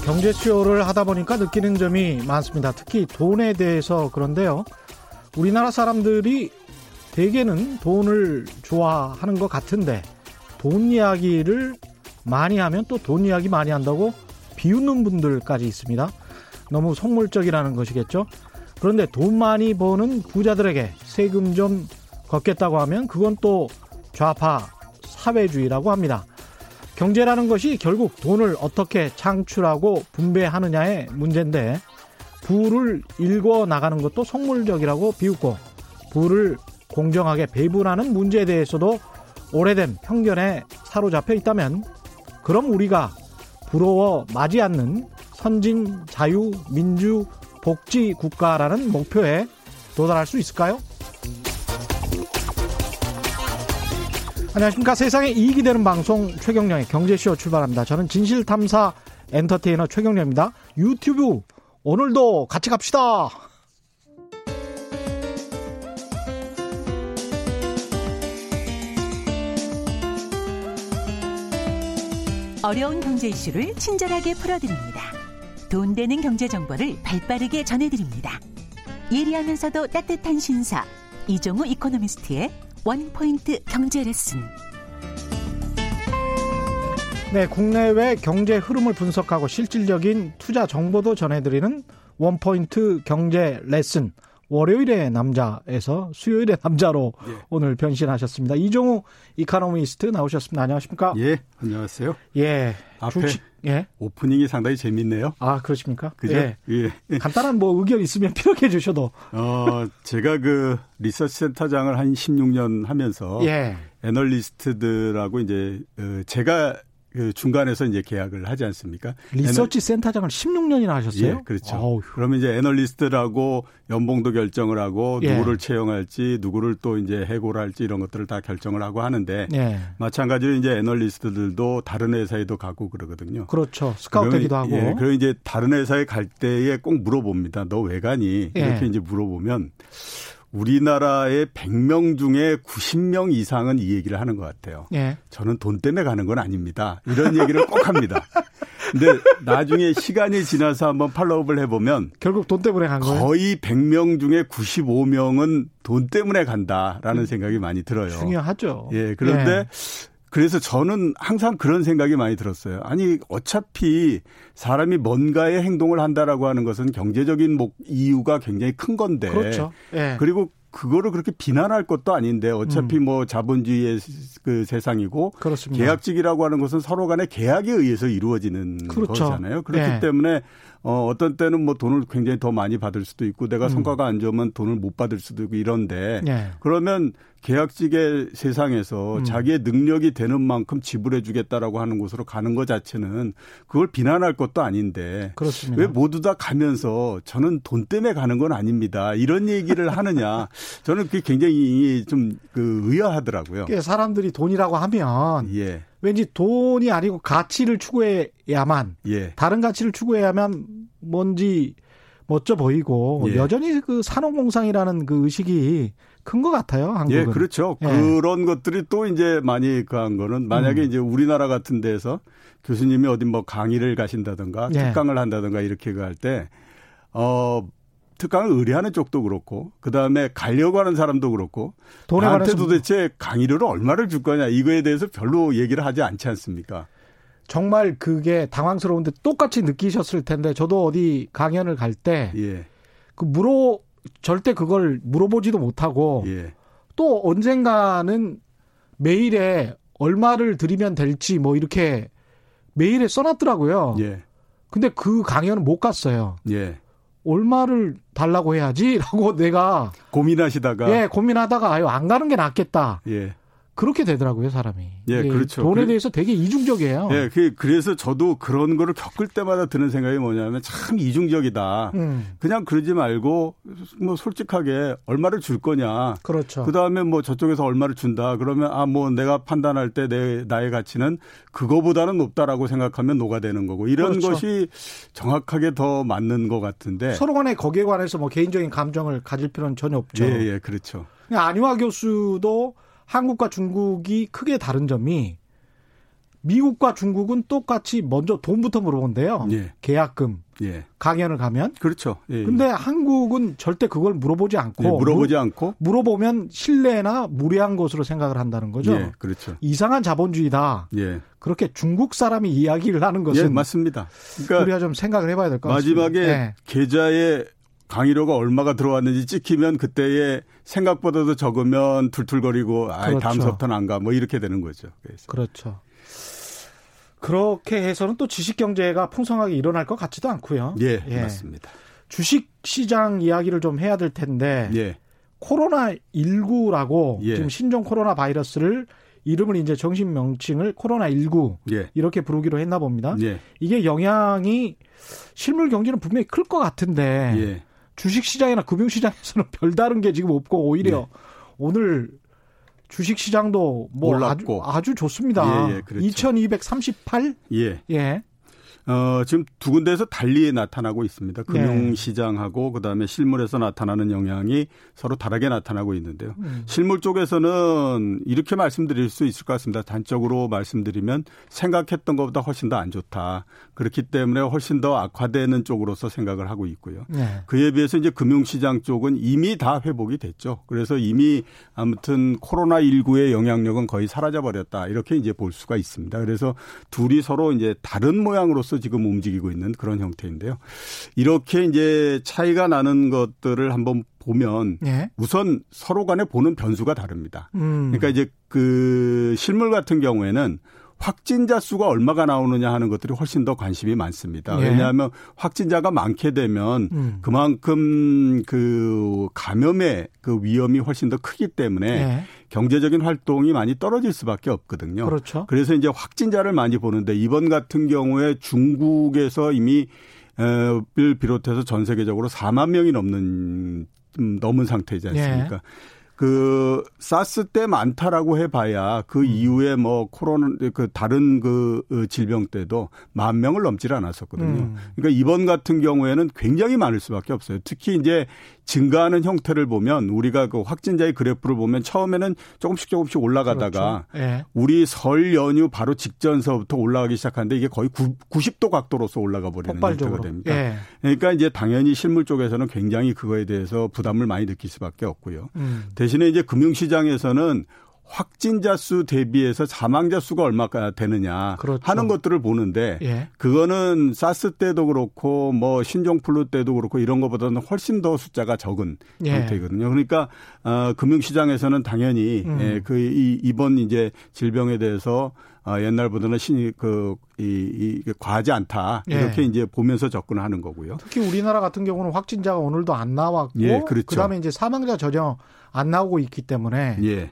네, 경제쇼를 하다 보니까 느끼는 점이 많습니다. 특히 돈에 대해서 그런데요. 우리나라 사람들이 대개는 돈을 좋아하는 것 같은데 돈 이야기를 많이 하면 또 돈 이야기 많이 한다고 비웃는 분들까지 있습니다. 너무 속물적이라는 것이겠죠. 그런데 돈 많이 버는 부자들에게 세금 좀 걷겠다고 하면 그건 또 좌파 사회주의라고 합니다. 경제라는 것이 결국 돈을 어떻게 창출하고 분배하느냐의 문제인데 부를 일궈 나가는 것도 속물적이라고 비웃고 부를 공정하게 배분하는 문제에 대해서도 오래된 편견에 사로잡혀 있다면 그럼 우리가 부러워 마지 않는 선진 자유 민주 복지 국가라는 목표에 도달할 수 있을까요? 안녕하십니까. 세상에 이익이 되는 방송 최경령의 경제쇼 출발합니다. 저는 진실탐사 엔터테이너 최경령입니다. 유튜브 오늘도 같이 갑시다. 어려운 경제 이슈를 친절하게 풀어드립니다. 돈 되는 경제 정보를 발빠르게 전해드립니다. 예리하면서도 따뜻한 신사 이종우 이코노미스트의 원포인트 경제 레슨. 네, 국내외 경제 흐름을 분석하고 실질적인 투자 정보도 전해드리는 원포인트 경제 레슨. 월요일의 남자에서 수요일의 남자로 예. 오늘 변신하셨습니다. 이종우 이카노미스트 나오셨습니다. 안녕하십니까? 예, 안녕하세요. 예. 앞에 주식, 예. 오프닝이 상당히 재밌네요. 아, 그러십니까? 그죠? 예. 예. 간단한 뭐 의견 있으면 피력해 주셔도. 어, 제가 그 리서치 센터장을 한 16년 하면서 예. 애널리스트들하고 이제 어, 제가 그 중간에서 이제 계약을 하지 않습니까? 리서치 에너... 센터장을 16년이나 하셨어요? 예, 그렇죠. 어휴. 그러면 이제 애널리스트라고 연봉도 결정을 하고 예. 누구를 채용할지 누구를 또 이제 해고할지 이런 것들을 다 결정을 하고 하는데 예. 마찬가지로 이제 애널리스트들도 다른 회사에도 가고 그러거든요. 그렇죠. 스카우트기도 하고. 예, 그리고 이제 다른 회사에 갈 때에 꼭 물어봅니다. 너 왜 가니? 예. 이렇게 이제 물어보면 우리나라의 100명 중에 90명 이상은 이 얘기를 하는 것 같아요. 예. 저는 돈 때문에 가는 건 아닙니다. 이런 얘기를 꼭 합니다. 근데 나중에 시간이 지나서 한번 팔로우업을 해보면 결국 돈 때문에 간 거예요? 거의 100명 중에 95명은 돈 때문에 간다라는 생각이 많이 들어요. 중요하죠. 예, 그런데 예. 그래서 저는 항상 그런 생각이 많이 들었어요. 아니 어차피 사람이 뭔가의 행동을 한다라고 하는 것은 경제적인 목 이유가 굉장히 큰 건데. 그렇죠. 예. 그리고 그거를 그렇게 비난할 것도 아닌데 어차피 음. 뭐 자본주의의 그 세상이고 그렇습니다. 계약직이라고 하는 것은 서로 간의 계약에 의해서 이루어지는 그렇죠. 거잖아요. 그렇기 예. 때문에 어, 어떤 때는 뭐 돈을 굉장히 더 많이 받을 수도 있고 내가 음. 성과가 안 좋으면 돈을 못 받을 수도 있고 이런데 예. 그러면 계약직의 세상에서 음. 자기의 능력이 되는 만큼 지불해 주겠다라고 하는 곳으로 가는 것 자체는 그걸 비난할 것도 아닌데 그렇습니다. 왜 모두 다 가면서 저는 돈 때문에 가는 건 아닙니다. 이런 얘기를 하느냐. 저는 그게 굉장히 좀 그 의아하더라고요. 사람들이 돈이라고 하면 예. 왠지 돈이 아니고 가치를 추구해야만 예. 다른 가치를 추구해야만 뭔지 멋져 보이고 예. 여전히 그 산업공상이라는 그 의식이 큰 것 같아요. 한국은. 예, 그렇죠. 예. 그런 것들이 또 이제 많이 그한 거는 만약에 음. 이제 우리나라 같은 데서 교수님이 어디 뭐 강의를 가신다든가 예. 특강을 한다든가 이렇게 갈때 어. 특강을 의뢰하는 쪽도 그렇고 그다음에 가려고 하는 사람도 그렇고 나한테 도대체 강의료를 얼마를 줄 거냐 이거에 대해서 별로 얘기를 하지 않지 않습니까? 정말 그게 당황스러운데 똑같이 느끼셨을 텐데 저도 어디 강연을 갈 때그 예. 물어 절대 그걸 물어보지도 못하고 예. 또 언젠가는 메일에 얼마를 드리면 될지 뭐 이렇게 메일에 써놨더라고요. 예. 근데 그 강연은 못 갔어요. 예. 얼마를 달라고 해야지라고 내가 고민하시다가 예 고민하다가 아유 안 가는 게 낫겠다. 예. 그렇게 되더라고요, 사람이. 예, 그렇죠. 돈에 대해서 되게 이중적이에요. 예, 그, 그래서 저도 그런 거를 겪을 때마다 드는 생각이 뭐냐면 참 이중적이다. 음. 그냥 그러지 말고 뭐 솔직하게 얼마를 줄 거냐. 그렇죠. 그 다음에 뭐 저쪽에서 얼마를 준다. 그러면 아, 뭐 내가 판단할 때 내, 나의 가치는 그거보다는 높다라고 생각하면 녹아되는 거고 이런 그렇죠. 것이 정확하게 더 맞는 것 같은데. 서로 간에 거기에 관해서 뭐 개인적인 감정을 가질 필요는 전혀 없죠. 예, 예, 그렇죠. 안희화 교수도 한국과 중국이 크게 다른 점이 미국과 중국은 똑같이 먼저 돈부터 물어본대요. 예. 계약금. 예. 강연을 가면. 그렇죠. 예, 예. 근데 한국은 절대 그걸 물어보지 않고. 예, 물어보지 물, 않고. 물어보면 신뢰나 무례한 것으로 생각을 한다는 거죠. 예, 그렇죠. 이상한 자본주의다. 예. 그렇게 중국 사람이 이야기를 하는 것은. 예, 맞습니다. 그러니까 우리가 좀 생각을 해봐야 될 것 같습니다. 마지막에 예. 계좌에 강의료가 얼마가 들어왔는지 찍히면 그때의 생각보다도 적으면 툴툴거리고 아, 그렇죠. 다음 수업부터는 안 가. 뭐 이렇게 되는 거죠. 그래서. 그렇죠. 그렇게 해서는 또 지식 경제가 풍성하게 일어날 것 같지도 않고요. 예, 예. 맞습니다. 주식 시장 이야기를 좀 해야 될 텐데 예. 코로나 19라고 예. 지금 신종 코로나 바이러스를 이름을 이제 정신 명칭을 코로나 19 예. 이렇게 부르기로 했나 봅니다. 예. 이게 영향이 실물 경제는 분명히 클 것 같은데 예. 주식 시장이나 금융 시장에서는 별다른 게 지금 없고 오히려 네. 오늘 주식 시장도 뭐 올랐고. 아주 아주 좋습니다. 예, 예, 그렇죠. 2238? 예. 예. 어, 지금 두 군데에서 달리 나타나고 있습니다. 금융시장하고 네. 그다음에 실물에서 나타나는 영향이 서로 다르게 나타나고 있는데요. 음. 실물 쪽에서는 이렇게 말씀드릴 수 있을 것 같습니다. 단적으로 말씀드리면 생각했던 것보다 훨씬 더 안 좋다. 그렇기 때문에 훨씬 더 악화되는 쪽으로서 생각을 하고 있고요. 네. 그에 비해서 이제 금융시장 쪽은 이미 다 회복이 됐죠. 그래서 이미 아무튼 코로나19의 영향력은 거의 사라져 버렸다. 이렇게 이제 볼 수가 있습니다. 그래서 둘이 서로 이제 다른 모양으로 서 지금 움직이고 있는 그런 형태인데요. 이렇게 이제 차이가 나는 것들을 한번 보면 예? 우선 서로 간에 보는 변수가 다릅니다. 음. 그러니까 이제 그 실물 같은 경우에는 확진자 수가 얼마가 나오느냐 하는 것들이 훨씬 더 관심이 많습니다. 예. 왜냐하면 확진자가 많게 되면 음. 그만큼 그 감염의 그 위험이 훨씬 더 크기 때문에 예. 경제적인 활동이 많이 떨어질 수밖에 없거든요. 그렇죠. 그래서 이제 확진자를 많이 보는데 이번 같은 경우에 중국에서 이미 을 비롯해서 전 세계적으로 4만 명이 넘는 넘은 상태이지 않습니까? 예. 그 사스 때 많다라고 해봐야 그 음. 이후에 뭐 코로나 그 다른 그 어, 질병 때도 만 명을 넘질 않았었거든요. 음. 그러니까 이번 같은 경우에는 굉장히 많을 수밖에 없어요. 특히 이제 증가하는 형태를 보면 우리가 그 확진자의 그래프를 보면 처음에는 조금씩 조금씩 올라가다가 그렇죠. 네. 우리 설 연휴 바로 직전서부터 올라가기 시작하는데 이게 거의 90도 각도로서 올라가 버리는 폭발적으로. 형태가 됩니다. 네. 그러니까 이제 당연히 실물 쪽에서는 굉장히 그거에 대해서 부담을 많이 느낄 수밖에 없고요. 음. 대신에 이제 금융시장에서는 확진자 수 대비해서 사망자 수가 얼마가 되느냐 그렇죠. 하는 것들을 보는데 예. 그거는 사스 때도 그렇고 뭐 신종플루 때도 그렇고 이런 것보다는 훨씬 더 숫자가 적은 예. 형태거든요. 그러니까 어, 금융시장에서는 당연히 음. 예, 그 이, 이번 이제 질병에 대해서 어, 옛날보다는 신이 그, 이, 이, 과하지 않다. 예. 이렇게 예. 이제 보면서 접근을 하는 거고요. 특히 우리나라 같은 경우는 확진자가 오늘도 안 나왔고. 예, 그렇죠. 그 다음에 이제 사망자 전혀 안 나오고 있기 때문에. 예.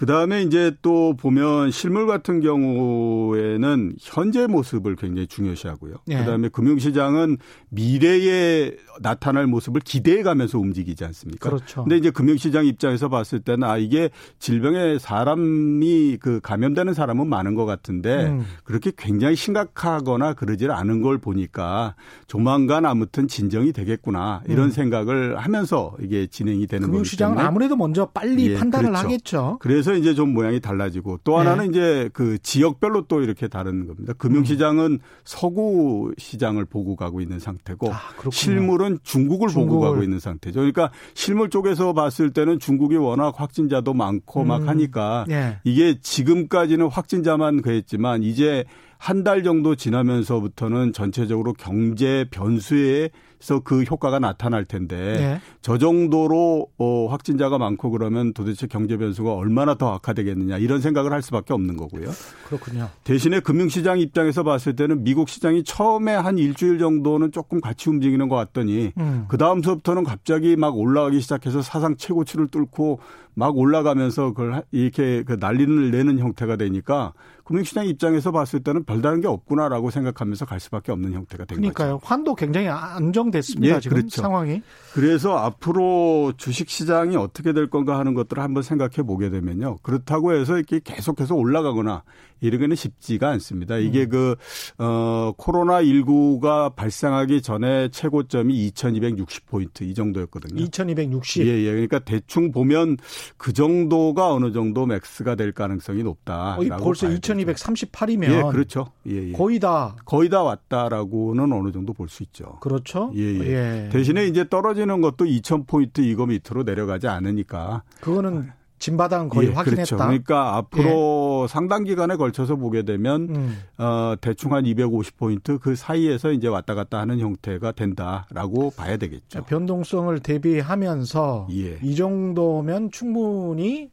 그 다음에 이제 또 보면 실물 같은 경우에는 현재 모습을 굉장히 중요시하고요. 예. 그 다음에 금융시장은 미래에 나타날 모습을 기대해 가면서 움직이지 않습니까? 그렇죠. 근데 이제 금융시장 입장에서 봤을 때는 아, 이게 질병에 사람이 그 감염되는 사람은 많은 것 같은데 음. 그렇게 굉장히 심각하거나 그러질 않은 걸 보니까 조만간 아무튼 진정이 되겠구나 이런 음. 생각을 하면서 이게 진행이 되는 거기 금융시장은 아무래도 먼저 빨리 예, 판단을 그렇죠. 하겠죠. 그래서 그래서 이제 좀 모양이 달라지고 또 하나는 네. 이제 그 지역별로 또 이렇게 다른 겁니다. 금융시장은 음. 서구 시장을 보고 가고 있는 상태고 아, 실물은 중국을, 중국을, 보고 가고 있는 상태죠. 그러니까 실물 쪽에서 봤을 때는 중국이 워낙 확진자도 많고 음. 막 하니까 네. 이게 지금까지는 확진자만 그랬지만 이제 한 달 정도 지나면서부터는 전체적으로 경제 변수에 그래서 그 효과가 나타날 텐데 네. 저 정도로 어, 확진자가 많고 그러면 도대체 경제 변수가 얼마나 더 악화되겠느냐 이런 생각을 할 수밖에 없는 거고요. 그렇군요. 대신에 금융시장 입장에서 봤을 때는 미국 시장이 처음에 한 일주일 정도는 조금 같이 움직이는 것 같더니 음. 그 다음서부터는 갑자기 막 올라가기 시작해서 사상 최고치를 뚫고 막 올라가면서 그걸 이렇게 그 난리를 내는 형태가 되니까 금융시장 입장에서 봤을 때는 별다른 게 없구나라고 생각하면서 갈 수밖에 없는 형태가 된 그러니까요. 거죠. 환도 굉장히 안정됐습니다. 예, 지금 그렇죠. 상황이. 그래서 앞으로 주식시장이 어떻게 될 건가 하는 것들을 한번 생각해 보게 되면요. 그렇다고 해서 이렇게 계속해서 올라가거나 이러기는 쉽지가 않습니다. 이게 음. 그, 어, 코로나19가 발생하기 전에 최고점이 2260포인트 이 정도였거든요. 2260? 예, 예. 그러니까 대충 보면 그 정도가 어느 정도 맥스가 될 가능성이 높다. 어, 벌써 2238이면 예, 그렇죠. 예, 예. 거의 다 거의 다 왔다라고는 어느 정도 볼 수 있죠. 그렇죠. 예, 예. 예. 대신에 이제 떨어지는 것도 2000포인트 이거 밑으로 내려가지 않으니까 그거는 진바닥은 거의 예, 확인했다. 그렇죠. 그러니까 앞으로 예. 상당 기간에 걸쳐서 보게 되면 음. 어, 대충 한 250포인트 그 사이에서 이제 왔다 갔다 하는 형태가 된다라고 봐야 되겠죠. 변동성을 대비하면서 예. 이 정도면 충분히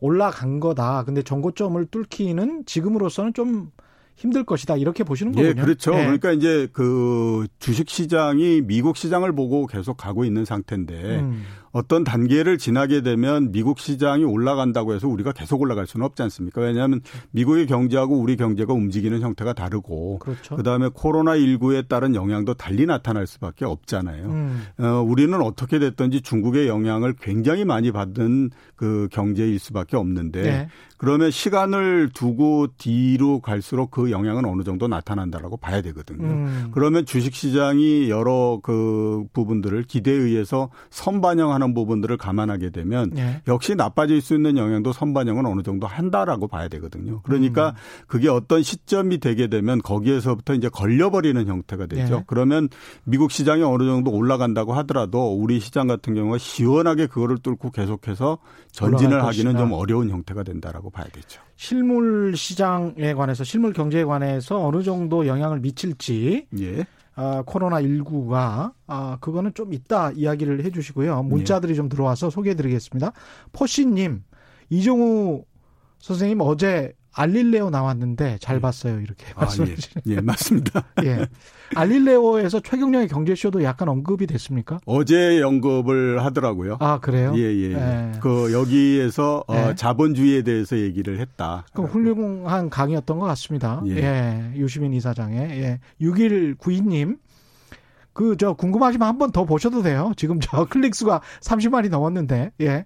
올라간 거다. 근데 정고점을 뚫기는 지금으로서는 좀 힘들 것이다 이렇게 보시는 거군요. 예, 그렇죠. 네. 그러니까 이제 그 주식 시장이 미국 시장을 보고 계속 가고 있는 상태인데 음. 어떤 단계를 지나게 되면 미국 시장이 올라간다고 해서 우리가 계속 올라갈 수는 없지 않습니까? 왜냐하면 미국의 경제하고 우리 경제가 움직이는 형태가 다르고 그렇죠. 그다음에 코로나 19에 따른 영향도 달리 나타날 수밖에 없잖아요. 음. 어, 우리는 어떻게 됐든지 중국의 영향을 굉장히 많이 받은 그 경제일 수밖에 없는데 네. 그러면 시간을 두고 뒤로 갈수록 그 영향은 어느 정도 나타난다라고 봐야 되거든요. 음. 그러면 주식 시장이 여러 그 부분들을 기대에 의해서 선반영하는 부분들을 감안하게 되면 네. 역시 나빠질 수 있는 영향도 선반영은 어느 정도 한다라고 봐야 되거든요. 그러니까 음. 그게 어떤 시점이 되게 되면 거기에서부터 이제 걸려버리는 형태가 되죠. 네. 그러면 미국 시장이 어느 정도 올라간다고 하더라도 우리 시장 같은 경우가 시원하게 그거를 뚫고 계속해서 전진을 하기는 좀 어려운 형태가 된다라고 봐야 되죠. 실물 시장에 관해서 실물 경제에 관해서 어느 정도 영향을 미칠지 예. 아, 코로나 19가 아, 그거는 좀 이따 이야기를 해 주시고요. 문자들이 예. 좀 들어와서 소개해 드리겠습니다. 포시 님, 이종우 선생님 어제 알릴레오 나왔는데 잘 예. 봤어요. 이렇게 아, 말씀해 주시네요. 예. 예, 맞습니다. 예. 알릴레오에서 최경령의 경제쇼도 약간 언급이 됐습니까? 어제 언급을 하더라고요. 아, 그래요? 예, 예. 예. 그 여기에서 어, 예. 자본주의에 대해서 얘기를 했다. 그 훌륭한 강의였던 것 같습니다. 예. 예. 유시민 이사장의 예. 6192님 그 저 궁금하시면 한 번 더 보셔도 돼요. 지금 저 클릭 수가 30만이 넘었는데. 예.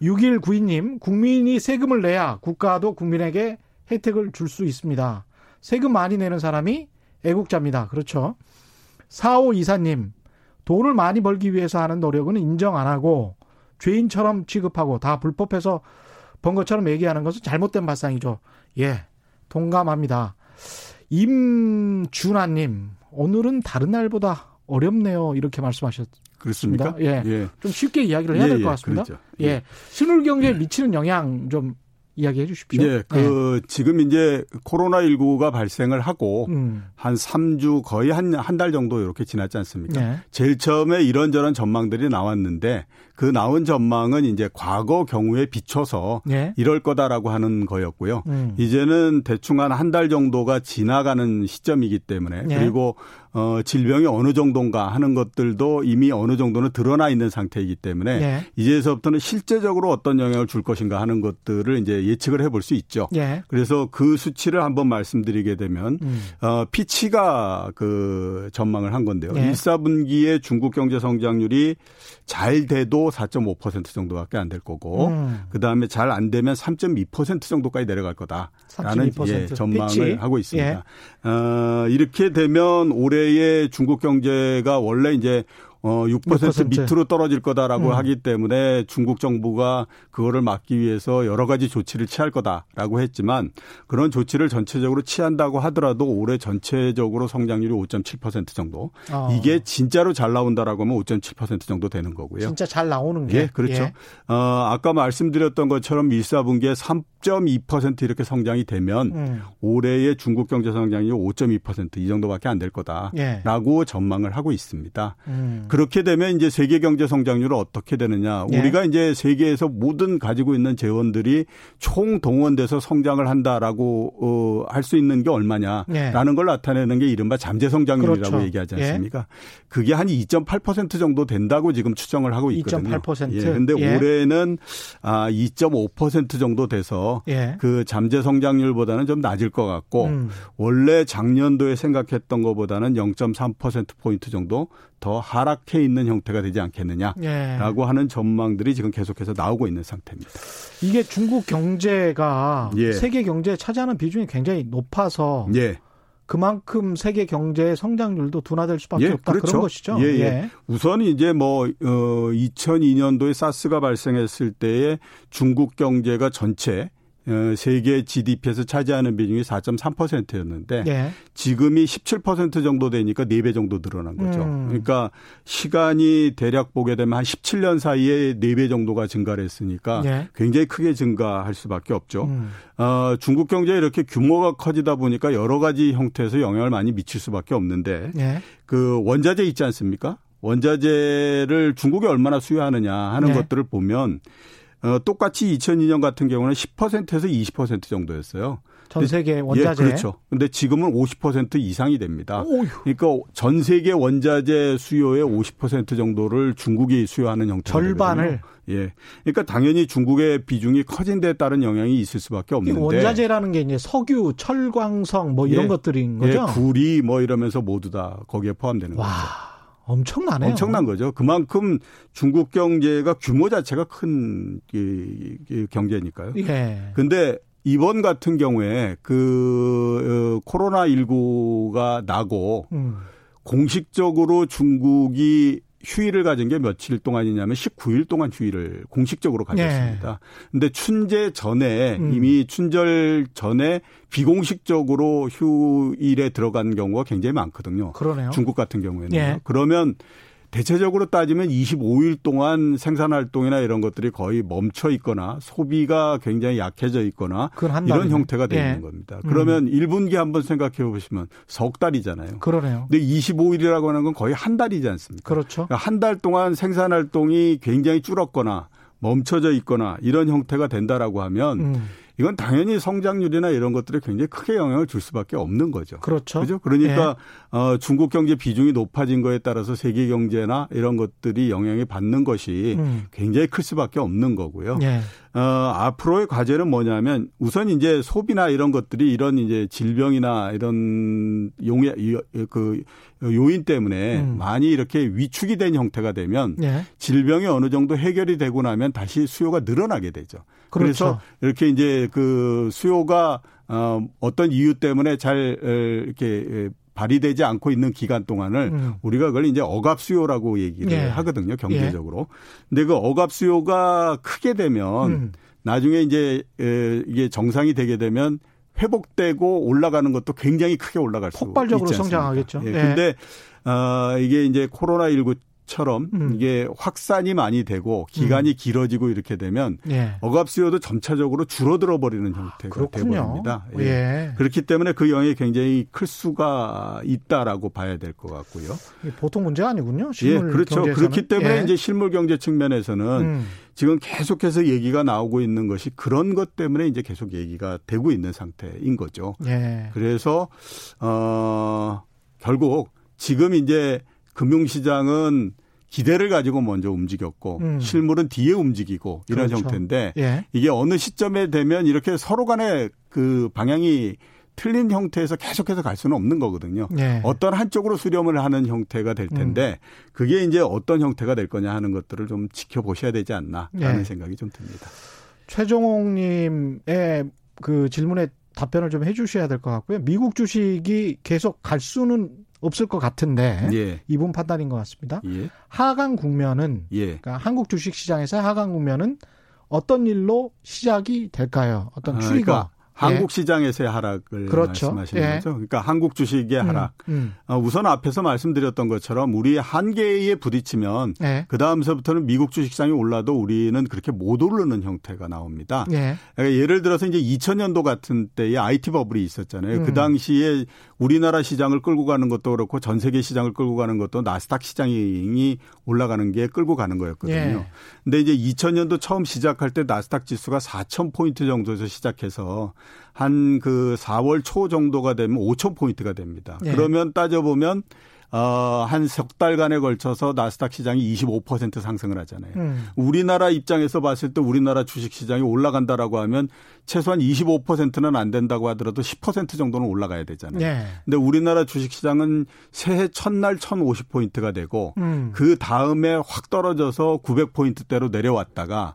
6192님, 국민이 세금을 내야 국가도 국민에게 혜택을 줄 수 있습니다. 세금 많이 내는 사람이 애국자입니다. 그렇죠. 4524님, 돈을 많이 벌기 위해서 하는 노력은 인정 안 하고 죄인처럼 취급하고 다 불법해서 번 것처럼 얘기하는 것은 잘못된 발상이죠. 예, 동감합니다. 임준하님, 오늘은 다른 날보다 어렵네요. 이렇게 말씀하셨, 그렇습니까? 예. 예. 좀 쉽게 이야기를 해야 예, 될것 예, 같습니다. 그렇죠. 예. 예. 실물 경제에 미치는 영향 좀 이야기해 주십시오. 예, 그 네. 지금 이제 코로나 19가 발생을 하고 음. 한 3주 거의 한 한 달 정도 이렇게 지났지 않습니까? 네. 제일 처음에 이런저런 전망들이 나왔는데 그 나온 전망은 이제 과거 경우에 비춰서 네. 이럴 거다라고 하는 거였고요. 음. 이제는 대충 한 한 달 정도가 지나가는 시점이기 때문에 네. 그리고 어, 질병이 어느 정도인가 하는 것들도 이미 어느 정도는 드러나 있는 상태이기 때문에 네. 이제서부터는 실제적으로 어떤 영향을 줄 것인가 하는 것들을 이제 예측을 해볼 수 있죠. 네. 그래서 그 수치를 한번 말씀드리게 되면 음. 어, 피치가 그 전망을 한 건데요. 네. 1, 4분기에 중국 경제 성장률이 잘 돼도 4.5% 정도밖에 안 될 거고 음. 그다음에 잘 안 되면 3.2% 정도까지 내려갈 거다라는 예, 전망을 피치. 하고 있습니다. 예. 어, 이렇게 되면 올해의 중국 경제가 원래 이제 어, 6%, 6%. 밑으로 떨어질 거다라고 음. 하기 때문에 중국 정부가 그거를 막기 위해서 여러 가지 조치를 취할 거다라고 했지만 그런 조치를 전체적으로 취한다고 하더라도 올해 전체적으로 성장률이 5.7% 정도. 어. 이게 진짜로 잘 나온다라고 하면 5.7% 정도 되는 거고요. 진짜 잘 나오는 게. 예, 그렇죠. 예. 어, 아까 말씀드렸던 것처럼 1사분기에 3.2% 이렇게 성장이 되면 음. 올해의 중국 경제 성장률이 5.2%이 정도밖에 안 될 거다라고 예. 전망을 하고 있습니다. 음. 그렇게 되면 이제 세계 경제 성장률은 어떻게 되느냐? 예. 우리가 이제 세계에서 모든 가지고 있는 재원들이 총 동원돼서 성장을 한다라고 어, 할 수 있는 게 얼마냐라는 예. 걸 나타내는 게 이른바 잠재 성장률이라고 그렇죠. 얘기하지 예. 않습니까? 예. 그게 한 2.8% 정도 된다고 지금 추정을 하고 있거든요. 2.8%. 예. 근데 예. 올해는 아 2.5% 정도 돼서 예. 그 잠재 성장률보다는 좀 낮을 것 같고 음. 원래 작년도에 생각했던 것보다는 0.3% 포인트 정도 더 하락해 있는 형태가 되지 않겠느냐라고 예. 하는 전망들이 지금 계속해서 나오고 있는 상태입니다. 이게 중국 경제가 예. 세계 경제에 차지하는 비중이 굉장히 높아서 예. 그만큼 세계 경제의 성장률도 둔화될 수밖에 예, 없다 그렇죠. 그런 것이죠. 예, 예. 예. 우선 이제 뭐 어, 2002년도에 사스가 발생했을 때에 중국 경제가 전체 어, 세계 GDP에서 차지하는 비중이 4.3%였는데 예. 지금이 17% 정도 되니까 4배 정도 늘어난 거죠. 음. 그러니까 시간이 대략 보게 되면 한 17년 사이에 4배 정도가 증가를 했으니까 예. 굉장히 크게 증가할 수밖에 없죠. 음. 어, 중국 경제에 이렇게 규모가 커지다 보니까 여러 가지 형태에서 영향을 많이 미칠 수밖에 없는데 예. 그 원자재 있지 않습니까? 원자재를 중국이 얼마나 수요하느냐 하는 예. 것들을 보면 어, 똑같이 2002년 같은 경우는 10%에서 20% 정도였어요. 전 세계 원자재. 예, 그렇죠. 근데 지금은 50% 이상이 됩니다. 오휴. 그러니까 전 세계 원자재 수요의 50% 정도를 중국이 수요하는 형태가 절반을. 되거든요. 예. 그러니까 당연히 중국의 비중이 커진 데에 따른 영향이 있을 수밖에 없는데. 원자재라는 게 이제 석유, 철광성 뭐 이런 예, 것들인 거죠. 예, 구리 뭐 이러면서 모두 다 거기에 포함되는 와. 거죠. 엄청나네요. 엄청난 거죠. 그만큼 중국 경제가 규모 자체가 큰 경제니까요. 예. 근데 이번 같은 경우에 그 어, 코로나 19가 나고 음. 공식적으로 중국이 휴일을 가진 게 며칠 동안이냐면 19일 동안 휴일을 공식적으로 가졌습니다. 네. 근데 춘제 전에 음. 이미 춘절 전에 비공식적으로 휴일에 들어간 경우가 굉장히 많거든요. 그러네요. 중국 같은 경우에는. 네. 그러면 대체적으로 따지면 25일 동안 생산 활동이나 이런 것들이 거의 멈춰 있거나 소비가 굉장히 약해져 있거나 이런 형태가 되는 예. 겁니다. 그러면 음. 1분기 한번 생각해 보시면 석 달이잖아요. 그러네요. 근데 25일이라고 하는 건 거의 한 달이지 않습니까? 그렇죠. 그러니까 한달 동안 생산 활동이 굉장히 줄었거나 멈춰져 있거나 이런 형태가 된다라고 하면 음. 이건 당연히 성장률이나 이런 것들에 굉장히 크게 영향을 줄 수밖에 없는 거죠. 그렇죠. 그죠? 그러니까 예. 어, 중국 경제 비중이 높아진 거에 따라서 세계 경제나 이런 것들이 영향을 받는 것이 음. 굉장히 클 수밖에 없는 거고요. 예. 어, 앞으로의 과제는 뭐냐면 우선 이제 소비나 이런 것들이 이런 이제 질병이나 이런 용해 그 요인 때문에 음. 많이 이렇게 위축이 된 형태가 되면 예. 질병이 어느 정도 해결이 되고 나면 다시 수요가 늘어나게 되죠. 그렇죠. 그래서 이렇게 이제 그 수요가 어 어떤 이유 때문에 잘 이렇게 발휘되지 않고 있는 기간 동안을 음. 우리가 그걸 이제 억압 수요라고 얘기를 예. 하거든요 경제적으로. 예. 근데 그 억압 수요가 크게 되면 음. 나중에 이제 이게 정상이 되게 되면 회복되고 올라가는 것도 굉장히 크게 올라갈 수 폭발적으로 성장하겠죠. 예. 예. 근데 어 이게 이제 코로나 19 처럼 음. 이게 확산이 많이 되고 기간이 음. 길어지고 이렇게 되면 예. 억압 수요도 점차적으로 줄어들어 버리는 형태가 아, 되버립니다. 예. 예. 그렇기 때문에 그 영향이 굉장히 클 수가 있다라고 봐야 될 것 같고요. 보통 문제가 아니군요. 예, 그렇죠. 경제에서는. 그렇기 때문에 예. 이제 실물 경제 측면에서는 음. 지금 계속해서 얘기가 나오고 있는 것이 그런 것 때문에 이제 계속 얘기가 되고 있는 상태인 거죠. 예. 그래서 어 결국 지금 이제 금융시장은 기대를 가지고 먼저 움직였고 음. 실물은 뒤에 움직이고 이런 그렇죠. 형태인데 예. 이게 어느 시점에 되면 이렇게 서로 간에 그 방향이 틀린 형태에서 계속해서 갈 수는 없는 거거든요. 예. 어떤 한쪽으로 수렴을 하는 형태가 될 텐데 음. 그게 이제 어떤 형태가 될 거냐 하는 것들을 좀 지켜보셔야 되지 않나라는 예. 생각이 좀 듭니다. 최종옥 님의 그 질문에 답변을 좀 해주셔야 될 것 같고요. 미국 주식이 계속 갈 수는 없을 것 같은데 예. 이분 판단인 것 같습니다. 예. 하강 국면은 예. 그러니까 한국 주식 시장에서 하강 국면은 어떤 일로 시작이 될까요? 어떤 추이가 아, 그러니까 한국 시장에서의 하락을 그렇죠. 말씀하시는 예. 거죠. 그러니까 한국 주식의 음, 하락. 음, 음. 우선 앞에서 말씀드렸던 것처럼 우리 한계에 부딪히면 예. 그 다음서부터는 미국 주식시장이 올라도 우리는 그렇게 못 오르는 형태가 나옵니다. 예. 그러니까 예를 들어서 이제 2000년도 같은 때에 IT 버블이 있었잖아요. 그 음. 그 당시에 우리나라 시장을 끌고 가는 것도 그렇고 전 세계 시장을 끌고 가는 것도 나스닥 시장이 올라가는 게 끌고 가는 거였거든요. 예. 근데 이제 2000년도 처음 시작할 때 나스닥 지수가 4,000 포인트 정도에서 시작해서 한 그 4월 초 정도가 되면 5,000포인트가 됩니다. 네. 그러면 따져보면 어, 한 석 달간에 걸쳐서 나스닥 시장이 25% 상승을 하잖아요. 음. 우리나라 입장에서 봤을 때 우리나라 주식 시장이 올라간다라고 하면 최소한 25%는 안 된다고 하더라도 10% 정도는 올라가야 되잖아요. 네. 근데 우리나라 주식 시장은 새해 첫날 1,050포인트가 되고 음. 그 다음에 확 떨어져서 900포인트대로 내려왔다가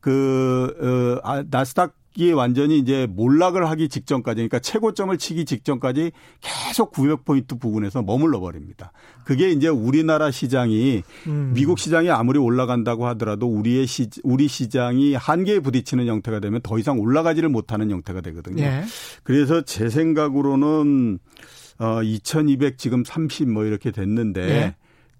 그 어, 아, 나스닥 미국이 완전히 이제 몰락을 하기 직전까지 그러니까 최고점을 치기 직전까지 계속 900포인트 부근에서 머물러 버립니다. 그게 이제 우리나라 시장이 음. 미국 시장이 아무리 올라간다고 하더라도 우리의 시 우리 시장이 한계에 부딪히는 형태가 되면 더 이상 올라가지를 못하는 형태가 되거든요. 예. 그래서 제 생각으로는 어2200 지금 30 뭐 이렇게 됐는데 예.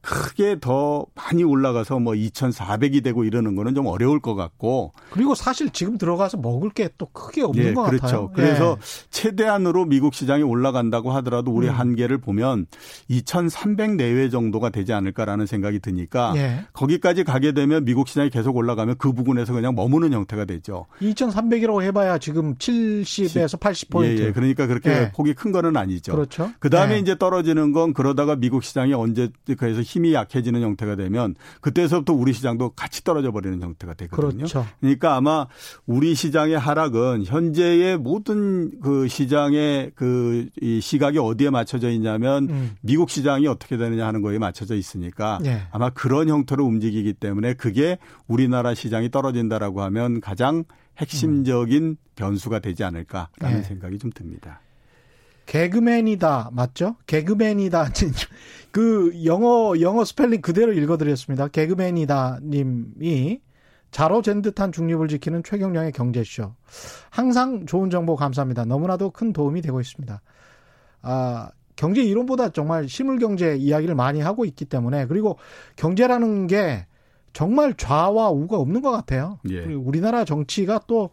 크게 더 많이 올라가서 뭐 2,400이 되고 이러는 거는 좀 어려울 것 같고. 그리고 사실 지금 들어가서 먹을 게 또 크게 없는 예, 것 그렇죠. 같아요. 그래서 예. 최대한으로 미국 시장이 올라간다고 하더라도 우리 음. 한계를 보면 2,300 내외 정도가 되지 않을까라는 생각이 드니까 예. 거기까지 가게 되면 미국 시장이 계속 올라가면 그 부분에서 그냥 머무는 형태가 되죠. 2,300이라고 해봐야 지금 70에서 80 포인트. 예, 예. 그러니까 그렇게 예. 폭이 큰 거는 아니죠. 그렇죠. 그 다음에 예. 이제 떨어지는 건 그러다가 미국 시장이 언제 그래서 힘이 약해지는 형태가 되면 그때서부터 우리 시장도 같이 떨어져 버리는 형태가 되거든요. 그렇죠. 그러니까 아마 우리 시장의 하락은 현재의 모든 그 시장의 그 이 시각이 어디에 맞춰져 있냐면 음. 미국 시장이 어떻게 되느냐 하는 거에 맞춰져 있으니까 네. 아마 그런 형태로 움직이기 때문에 그게 우리나라 시장이 떨어진다라고 하면 가장 핵심적인 음. 변수가 되지 않을까라는 네. 생각이 좀 듭니다. 개그맨이다 맞죠? 개그맨이다 그 영어 영어 스펠링 그대로 읽어드렸습니다. 개그맨이다 님이 자로 잰 듯한 중립을 지키는 최경량의 경제쇼 항상 좋은 정보 감사합니다. 너무나도 큰 도움이 되고 있습니다. 아 경제 이론보다 정말 실물 경제 이야기를 많이 하고 있기 때문에 그리고 경제라는 게 정말 좌와 우가 없는 것 같아요. 예. 우리나라 정치가 또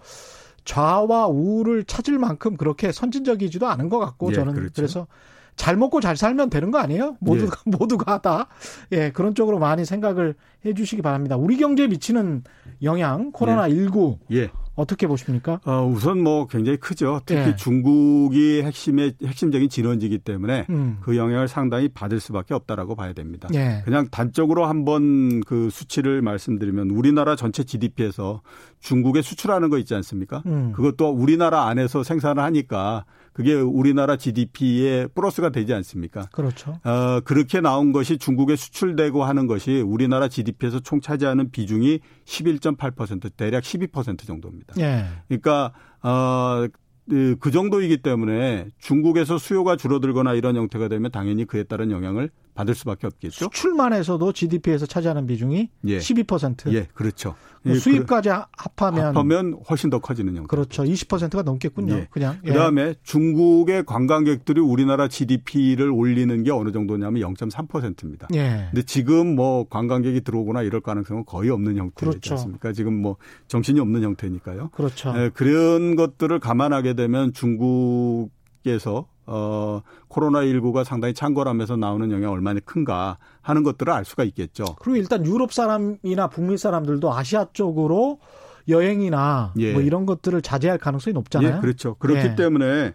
좌와 우를 찾을 만큼 그렇게 선진적이지도 않은 것 같고 예, 저는 그렇죠. 그래서 잘 먹고 잘 살면 되는 거 아니에요? 모두가 예. 모두가 다 예, 그런 쪽으로 많이 생각을 해 주시기 바랍니다. 우리 경제에 미치는 영향 코로나 19 예. 어떻게 보십니까? 어, 우선 뭐 굉장히 크죠. 특히 예. 중국이 핵심의 핵심적인 진원지기 때문에 음. 그 영향을 상당히 받을 수밖에 없다라고 봐야 됩니다. 예. 그냥 단적으로 한번 그 수치를 말씀드리면 우리나라 전체 GDP에서 중국에 수출하는 거 있지 않습니까? 음. 그것도 우리나라 안에서 생산을 하니까 그게 우리나라 GDP에 플러스가 되지 않습니까? 그렇죠. 어, 그렇게 나온 것이 중국에 수출되고 하는 것이 우리나라 GDP에서 총 차지하는 비중이 11.8% 대략 12% 정도입니다. 예. 그러니까 어, 그, 그 정도이기 때문에 중국에서 수요가 줄어들거나 이런 형태가 되면 당연히 그에 따른 영향을 받을 수밖에 없겠죠. 수출만 해서도 GDP에서 차지하는 비중이 예. 12%. 예, 그렇죠. 뭐 예, 수입까지 합하면 합하면 훨씬 더 커지는 형태. 그렇죠. 20%가 넘겠군요. 예. 그냥. 예. 그다음에 중국의 관광객들이 우리나라 GDP를 올리는 게 어느 정도냐면 0.3%입니다. 예. 근데 지금 뭐 관광객이 들어오거나 이럴 가능성은 거의 없는 형태지 그렇죠. 않습니까? 지금 뭐 정신이 없는 형태니까요. 그렇죠. 예, 그런 것들을 감안하게 되면 중국 에서 어, 코로나19가 상당히 창궐하면서 나오는 영향이 얼마나 큰가 하는 것들을 알 수가 있겠죠. 그리고 일단 유럽 사람이나 북미 사람들도 아시아 쪽으로 여행이나 예. 뭐 이런 것들을 자제할 가능성이 높잖아요. 예, 그렇죠. 그렇기 예. 때문에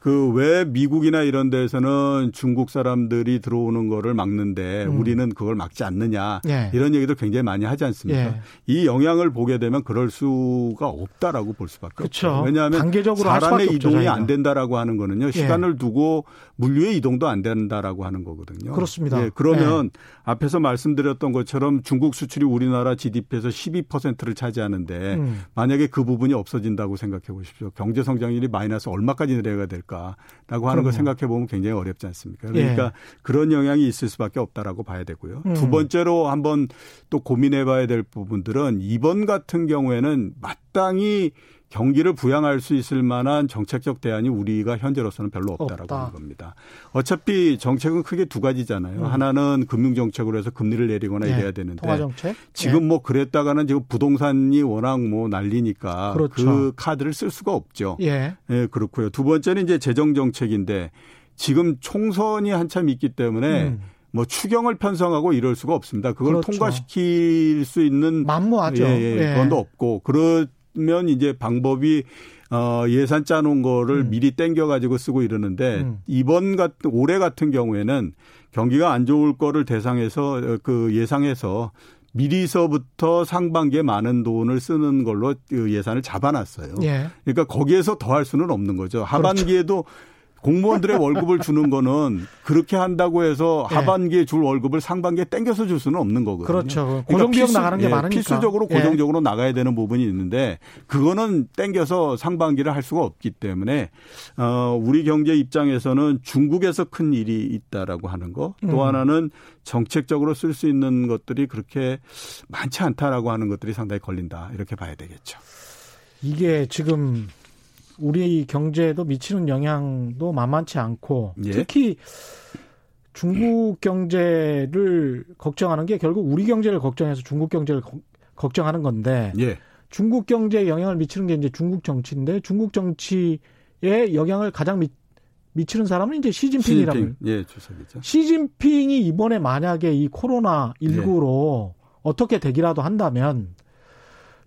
그 왜 미국이나 이런 데서는 중국 사람들이 들어오는 거를 막는데 음. 우리는 그걸 막지 않느냐 예. 이런 얘기도 굉장히 많이 하지 않습니까? 예. 이 영향을 보게 되면 그럴 수가 없다라고 볼 수밖에 그렇죠. 없죠. 왜냐하면 단계적으로 사람의 이동이 없죠, 안 된다라고 하는 거는요 예. 시간을 두고 물류의 이동도 안 된다라고 하는 거거든요. 그렇습니다. 예, 그러면 예. 앞에서 말씀드렸던 것처럼 중국 수출이 우리나라 GDP에서 12%를 차지하는데 음. 만약에 그 부분이 없어진다고 생각해 보십시오. 경제 성장률이 마이너스 얼마까지 내려야 될까? 될까라고 하는 걸 생각해 보면 굉장히 어렵지 않습니까? 그러니까 예. 그런 영향이 있을 수밖에 없다라고 봐야 되고요. 음. 두 번째로 한번 또 고민해 봐야 될 부분들은 이번 같은 경우에는 마땅히 경기를 부양할 수 있을 만한 정책적 대안이 우리가 현재로서는 별로 없다라고 없다. 하는 겁니다. 어차피 정책은 크게 두 가지잖아요. 음. 하나는 금융 정책으로 해서 금리를 내리거나 네. 이래야 되는데 통화 정책? 지금 네. 뭐 그랬다가는 지금 부동산이 워낙 뭐 난리니까 그렇죠. 그 카드를 쓸 수가 없죠. 예. 예, 그렇고요. 두 번째는 이제 재정 정책인데 지금 총선이 한참 있기 때문에 음. 뭐 추경을 편성하고 이럴 수가 없습니다. 그걸 그렇죠. 통과시킬 수 있는 만무하죠. 예, 예, 예. 그건 없고 그렇 면 이제 방법이 어, 예산 짜놓은 거를 음. 미리 땡겨 가지고 쓰고 이러는데 음. 이번 같은 올해 같은 경우에는 경기가 안 좋을 거를 대상해서 어, 그 예상해서 미리서부터 상반기에 많은 돈을 쓰는 걸로 그 예산을 잡아놨어요. 예. 그러니까 거기에서 더 할 수는 없는 거죠. 하반기에도 그렇죠. 공무원들의 월급을 주는 거는 그렇게 한다고 해서 예. 하반기에 줄 월급을 상반기에 땡겨서 줄 수는 없는 거거든요. 그렇죠. 고정비용 그러니까 나가는 게 예, 많으니까. 필수적으로 예. 고정적으로 예. 나가야 되는 부분이 있는데 그거는 땡겨서 상반기를 할 수가 없기 때문에 어 우리 경제 입장에서는 중국에서 큰 일이 있다라고 하는 거. 또 음. 하나는 정책적으로 쓸 수 있는 것들이 그렇게 많지 않다라고 하는 것들이 상당히 걸린다. 이렇게 봐야 되겠죠. 이게 지금 우리 경제에도 미치는 영향도 만만치 않고 예? 특히 중국 경제를 걱정하는 게 결국 우리 경제를 걱정해서 중국 경제를 거, 걱정하는 건데 예. 중국 경제에 영향을 미치는 게 이제 중국 정치인데 중국 정치에 영향을 가장 미, 미치는 사람은 이제 시진핑이라고. 시진핑. 예, 주석이죠. 시진핑이 이번에 만약에 이 코로나 19로 예. 어떻게 되기라도 한다면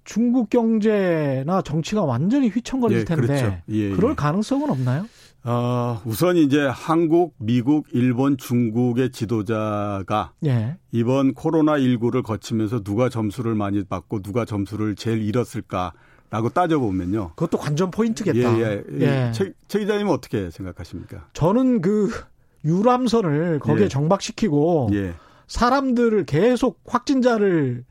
중국 경제나 정치가 완전히 휘청거릴 예, 텐데 그렇죠. 예, 그럴 예. 가능성은 없나요? 어, 우선 이제 한국, 미국, 일본, 중국의 지도자가 예. 이번 코로나 19를 거치면서 누가 점수를 많이 받고 누가 점수를 제일 잃었을까? 라고 따져보면요. 그것도 관전 포인트겠다. 예, 예. 예. 최, 최 기자님은 어떻게 생각하십니까? 저는 그 유람선을 거기에 예. 정박시키고 예. 사람들을 계속 확진자를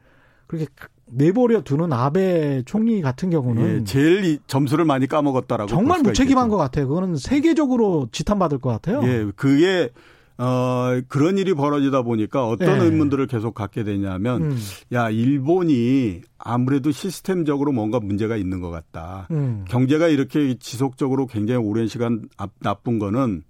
그렇게 내버려 두는 아베 총리 같은 경우는 예, 제일 점수를 많이 까먹었다라고 정말 무책임한 것 같아요. 그거는 세계적으로 지탄받을 것 같아요. 예, 그게 어, 그런 일이 벌어지다 보니까 어떤 네. 의문들을 계속 갖게 되냐면, 음. 야, 일본이 아무래도 시스템적으로 뭔가 문제가 있는 것 같다. 음. 경제가 이렇게 지속적으로 굉장히 오랜 시간 나쁜 거는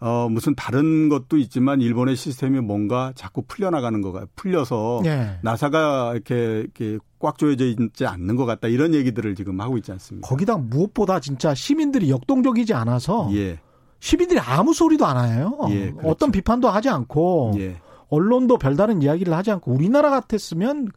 어, 무슨 다른 것도 있지만 일본의 시스템이 뭔가 자꾸 풀려나가는 거가 풀려서 네. 나사가 이렇게, 이렇게 꽉 조여져 있지 않는 것 같다 이런 얘기들을 지금 하고 있지 않습니까? 거기다 무엇보다 진짜 시민들이 역동적이지 않아서 예. 시민들이 아무 소리도 안 해요. 예, 그렇죠. 어떤 비판도 하지 않고 예. 언론도 별다른 이야기를 하지 않고 우리나라 같았으면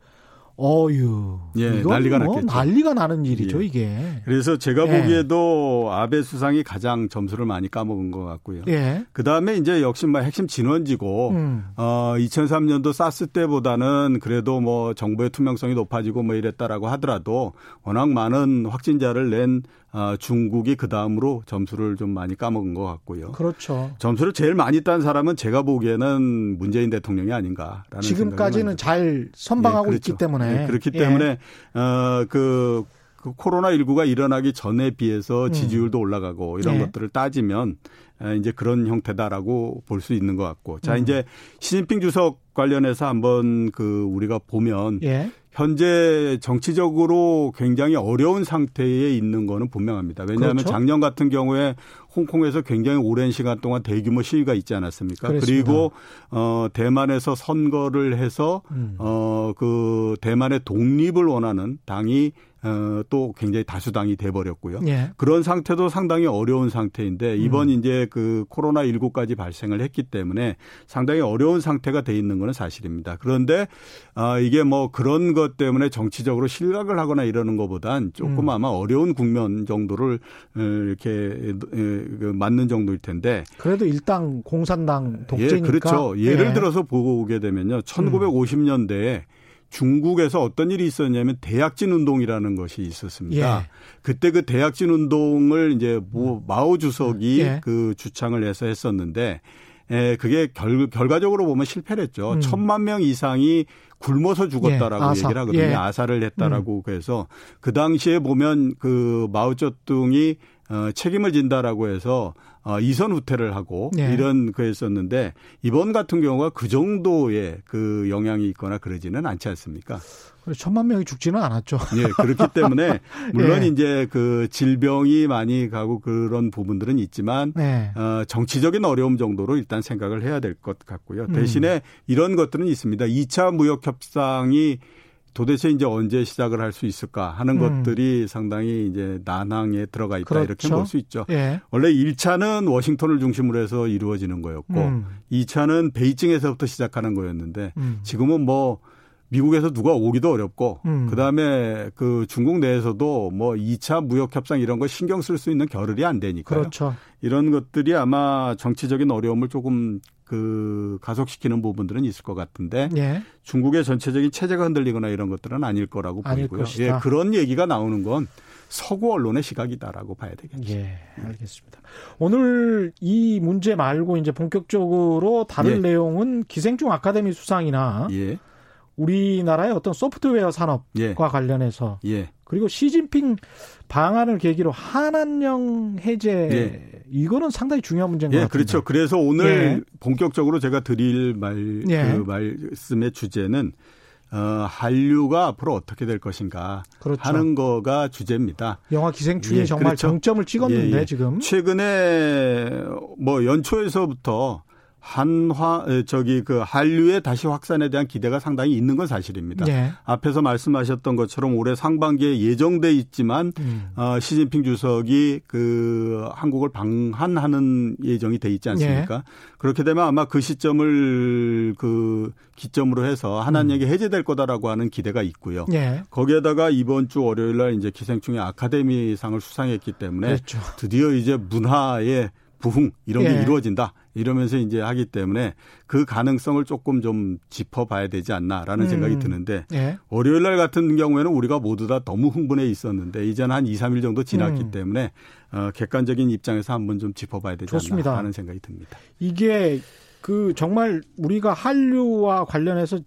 어유. 예, 난리가 뭐 났겠죠. 난리가 나는 일이죠, 예. 이게. 그래서 제가 예. 보기에도 아베 수상이 가장 점수를 많이 까먹은 것 같고요. 예. 그 다음에 이제 역시 뭐 핵심 진원지고, 음. 어, 2003년도 사스 때보다는 그래도 뭐 정부의 투명성이 높아지고 뭐 이랬다라고 하더라도 워낙 많은 확진자를 낸 아, 중국이 그 다음으로 점수를 좀 많이 까먹은 것 같고요. 그렇죠. 점수를 제일 많이 딴 사람은 제가 보기에는 문재인 대통령이 아닌가라는 지금까지는 잘 선방하고 네, 그렇죠. 있기 때문에 네, 그렇기 때문에 예. 어그 그 코로나 19가 일어나기 전에 비해서 음. 지지율도 음. 올라가고 이런 네. 것들을 따지면 이제 그런 형태다라고 볼 수 있는 것 같고 자 음. 이제 시진핑 주석 관련해서 한번 그 우리가 보면 예. 현재 정치적으로 굉장히 어려운 상태에 있는 거는 분명합니다. 왜냐하면 그렇죠? 작년 같은 경우에 홍콩에서 굉장히 오랜 시간 동안 대규모 시위가 있지 않았습니까? 그랬습니다. 그리고 어 대만에서 선거를 해서 음. 어그 대만의 독립을 원하는 당이 어, 또 굉장히 다수당이 돼버렸고요. 예. 그런 상태도 상당히 어려운 상태인데 이번 음. 이제 그 코로나 19까지 발생을 했기 때문에 상당히 어려운 상태가 돼 있는 것은 사실입니다. 그런데 아 이게 뭐 그런 것 때문에 정치적으로 실각을 하거나 이러는 것보단 조금 음. 아마 어려운 국면 정도를 어, 이렇게 그 맞는 정도일 텐데. 그래도 일당 공산당 독재니까. 예, 그렇죠. 예를 예. 들어서 보게 되면요. 1950년대에 음. 중국에서 어떤 일이 있었냐면 대약진 운동이라는 것이 있었습니다. 예. 그때 그 대약진 운동을 이제 뭐 마오 주석이 예. 그 주창을 해서 했었는데 에, 그게 결, 결과적으로 보면 실패를 했죠. 음. 천만 명 이상이 굶어서 죽었다라고 예, 아사. 얘기를 하거든요. 예. 아사를 했다라고 음. 그래서 그 당시에 보면 그 마오쩌둥이 어, 책임을 진다라고 해서 어, 이선 후퇴를 하고 네. 이런 거였었는데 이번 같은 경우가 그 정도의 그 영향이 있거나 그러지는 않지 않습니까? 천만 명이 죽지는 않았죠. 예, 그렇기 때문에 물론 예. 이제 그 질병이 많이 가고 그런 부분들은 있지만 네. 어, 정치적인 어려움 정도로 일단 생각을 해야 될 것 같고요. 대신에 음. 이런 것들은 있습니다. 2차 무역 협상이 도대체 이제 언제 시작을 할 수 있을까 하는 음. 것들이 상당히 이제 난항에 들어가 있다 그렇죠. 이렇게 볼 수 있죠. 예. 원래 1차는 워싱턴을 중심으로 해서 이루어지는 거였고 음. 2차는 베이징에서부터 시작하는 거였는데 음. 지금은 뭐 미국에서 누가 오기도 어렵고 음. 그다음에 그 중국 내에서도 뭐 2차 무역 협상 이런 거 신경 쓸 수 있는 겨를이 안 되니까요. 그렇죠. 이런 것들이 아마 정치적인 어려움을 조금 그 가속시키는 부분들은 있을 것 같은데 예. 중국의 전체적인 체제가 흔들리거나 이런 것들은 아닐 거라고 아닐 보이고요. 예, 그런 얘기가 나오는 건 서구 언론의 시각이다라고 봐야 되겠죠. 예, 알겠습니다. 오늘 이 문제 말고 이제 본격적으로 다룰 예. 내용은 기생충 아카데미 수상이나 예. 우리나라의 어떤 소프트웨어 산업과 예. 관련해서 예. 그리고 시진핑 방안을 계기로 한한령 해제 예. 이거는 상당히 중요한 문제인 것 예, 같아요. 그렇죠. 그래서 오늘 예. 본격적으로 제가 드릴 말, 예. 그 말씀의 주제는 어, 한류가 앞으로 어떻게 될 것인가 그렇죠. 하는 거가 주제입니다. 영화 기생충이 예, 정말 그렇죠. 정점을 찍었는데 예, 지금 최근에 뭐 연초에서부터 한화 저기 그 한류의 다시 확산에 대한 기대가 상당히 있는 건 사실입니다. 네. 앞에서 말씀하셨던 것처럼 올해 상반기에 예정돼 있지만 음. 어, 시진핑 주석이 그 한국을 방한하는 예정이 돼 있지 않습니까? 네. 그렇게 되면 아마 그 시점을 그 기점으로 해서 한한역이 음. 해제될 거다라고 하는 기대가 있고요. 네. 거기에다가 이번 주 월요일 날 이제 기생충의 아카데미상을 수상했기 때문에 그렇죠. 드디어 이제 문화의 부흥 이런 게 예. 이루어진다. 이러면서 이제 하기 때문에 그 가능성을 조금 좀 짚어봐야 되지 않나라는 음. 생각이 드는데 예. 월요일 날 같은 경우에는 우리가 모두 다 너무 흥분해 있었는데 이제는 한 2, 3일 정도 지났기 음. 때문에 어, 객관적인 입장에서 한번 좀 짚어봐야 되지 좋습니다. 않나 하는 생각이 듭니다. 이게 그 정말 우리가 한류와 관련해서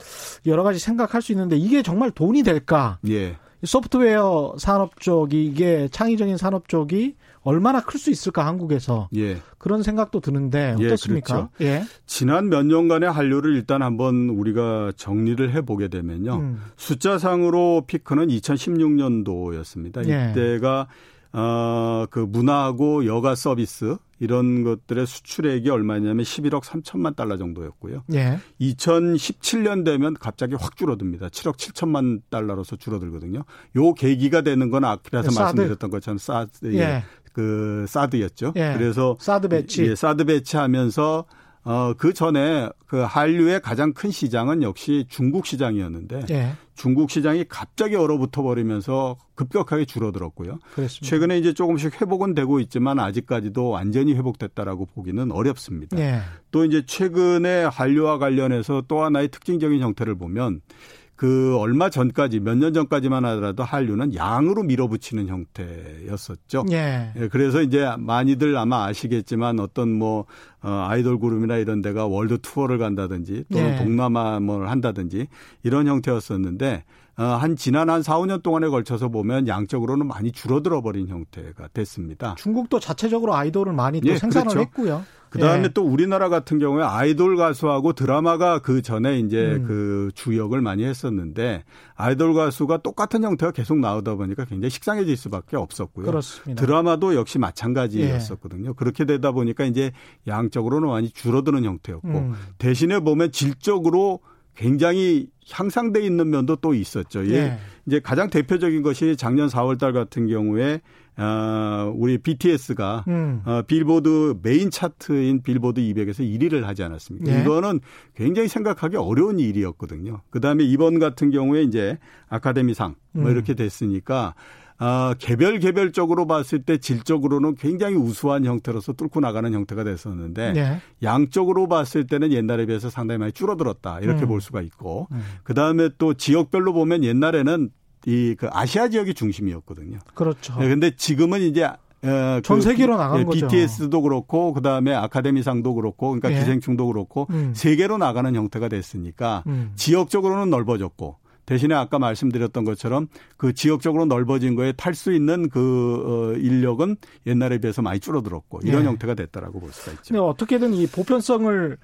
여러 가지 생각할 수 있는데 이게 정말 돈이 될까? 예. 소프트웨어 산업 쪽이 이게 창의적인 산업 쪽이 얼마나 클 수 있을까 한국에서 예. 그런 생각도 드는데 예, 어떻습니까? 예, 그렇죠. 예. 지난 몇 년간의 한류를 일단 한번 우리가 정리를 해보게 되면요 음. 숫자상으로 피크는 2016년도였습니다. 예. 이때가 어 그 문화하고 여가 서비스 이런 것들의 수출액이 얼마냐면 11억 3천만 달러 정도였고요. 예. 2017년 되면 갑자기 확 줄어듭니다. 7억 7천만 달러로서 줄어들거든요. 요 계기가 되는 건 앞에서 네, 말씀드렸던 것처럼 사드 예. 그 사드였죠. 예. 그래서 사드 배치. 예, 사드 배치하면서 어, 그 전에 그 한류의 가장 큰 시장은 역시 중국 시장이었는데 예. 중국 시장이 갑자기 얼어붙어 버리면서 급격하게 줄어들었고요. 그렇습니다. 최근에 이제 조금씩 회복은 되고 있지만 아직까지도 완전히 회복됐다라고 보기는 어렵습니다. 예. 또 이제 최근에 한류와 관련해서 또 하나의 특징적인 형태를 보면 그 얼마 전까지 몇 년 전까지만 하더라도 한류는 양으로 밀어붙이는 형태였었죠. 예. 예. 그래서 이제 많이들 아마 아시겠지만 어떤 뭐 어, 아이돌 그룹이나 이런 데가 월드 투어를 간다든지 또는 예. 동남아 뭘 한다든지 이런 형태였었는데 어, 한 지난 한 4, 5년 동안에 걸쳐서 보면 양적으로는 많이 줄어들어 버린 형태가 됐습니다. 중국도 자체적으로 아이돌을 많이 또 예, 생산을 그렇죠. 했고요. 그 다음에 예. 또 우리나라 같은 경우에 아이돌 가수하고 드라마가 그 전에 이제 음. 그 주역을 많이 했었는데 아이돌 가수가 똑같은 형태가 계속 나오다 보니까 굉장히 식상해질 수밖에 없었고요. 그렇습니다. 드라마도 역시 마찬가지였었거든요. 예. 그렇게 되다 보니까 이제 양적으로는 많이 줄어드는 형태였고 음. 대신에 보면 질적으로 굉장히 향상돼 있는 면도 또 있었죠. 예. 이제 가장 대표적인 것이 작년 4월 달 같은 경우에 어, 우리 BTS가 음. 어, 빌보드 메인 차트인 빌보드 200에서 1위를 하지 않았습니까? 예. 이거는 굉장히 생각하기 어려운 일이었거든요. 그 다음에 이번 같은 경우에 이제 아카데미상 뭐 음. 이렇게 됐으니까 아, 개별 개별적으로 봤을 때 질적으로는 굉장히 우수한 형태로서 뚫고 나가는 형태가 됐었는데 네. 양적으로 봤을 때는 옛날에 비해서 상당히 많이 줄어들었다 이렇게 음. 볼 수가 있고 음. 그 다음에 또 지역별로 보면 옛날에는 이 그 아시아 지역이 중심이었거든요. 그렇죠. 네, 근데 지금은 이제 어, 전그 세계로 나간 예, 거죠. BTS도 그렇고 그다음에 아카데미상도 그렇고 그러니까 예. 기생충도 그렇고 음. 세계로 나가는 형태가 됐으니까 음. 지역적으로는 넓어졌고 대신에 아까 말씀드렸던 것처럼 그 지역적으로 넓어진 거에 탈 수 있는 그 어, 인력은 옛날에 비해서 많이 줄어들었고 이런 예. 형태가 됐다라고 볼 수가 있죠. 어떻게든 이 보편성을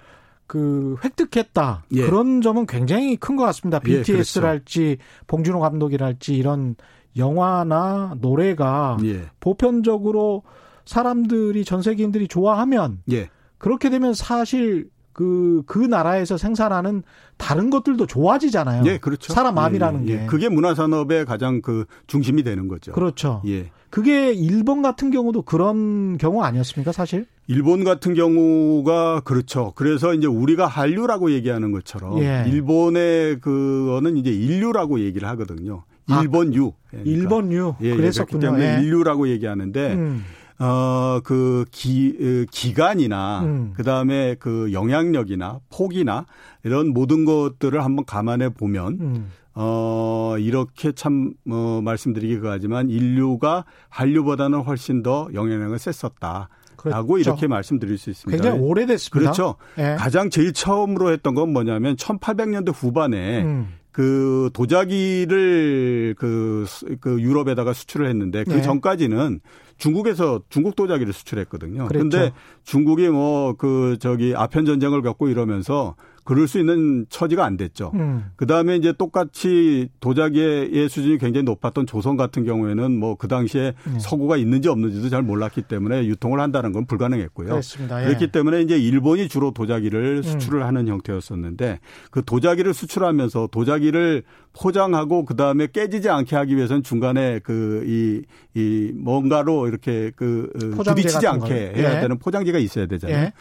그 획득했다 예. 그런 점은 굉장히 큰 것 같습니다. BTS랄지 예, 그렇죠. 봉준호 감독이랄지 이런 영화나 노래가 예. 보편적으로 사람들이 전 세계인들이 좋아하면 예. 그렇게 되면 사실 그, 그 나라에서 생산하는 다른 것들도 좋아지잖아요. 예, 그렇죠. 사람 마음이라는 예, 예, 게. 그게 문화산업의 가장 그 중심이 되는 거죠. 그렇죠. 예. 그게 일본 같은 경우도 그런 경우 아니었습니까, 사실? 일본 같은 경우가 그렇죠. 그래서 이제 우리가 한류라고 얘기하는 것처럼 예. 일본의 그거는 이제 인류라고 얘기를 하거든요. 일본유. 아, 일본유. 예, 그랬었군요. 때문에 예. 인류라고 얘기하는데 음. 어, 그, 기, 기간이나, 음. 그 다음에 그 영향력이나 폭이나 이런 모든 것들을 한번 감안해 보면, 음. 어, 이렇게 참, 어, 말씀드리기가 하지만 인류가 한류보다는 훨씬 더 영향력을 셌었다. 라고 그렇죠. 이렇게 말씀드릴 수 있습니다. 굉장히 오래됐습니다. 그렇죠. 네. 가장 제일 처음으로 했던 건 뭐냐면 1800년대 후반에 음. 그 도자기를 그, 그 유럽에다가 수출을 했는데 그 네. 전까지는 중국에서 중국 도자기를 수출했거든요. 그런데 그렇죠. 중국이 뭐 그 저기 아편 전쟁을 겪고 이러면서 그럴 수 있는 처지가 안 됐죠. 음. 그 다음에 이제 똑같이 도자기의 수준이 굉장히 높았던 조선 같은 경우에는 뭐 그 당시에 음. 서구가 있는지 없는지도 잘 몰랐기 때문에 유통을 한다는 건 불가능했고요. 그렇습니다. 예. 그렇기 때문에 이제 일본이 주로 도자기를 음. 수출을 음. 하는 형태였었는데 그 도자기를 수출하면서 도자기를 포장하고 그 다음에 깨지지 않게 하기 위해서는 중간에 그이이 뭔가로 이렇게 그 어, 부딪히지 않게 걸. 해야 예. 되는 포장지가 있어야 되잖아요. 예.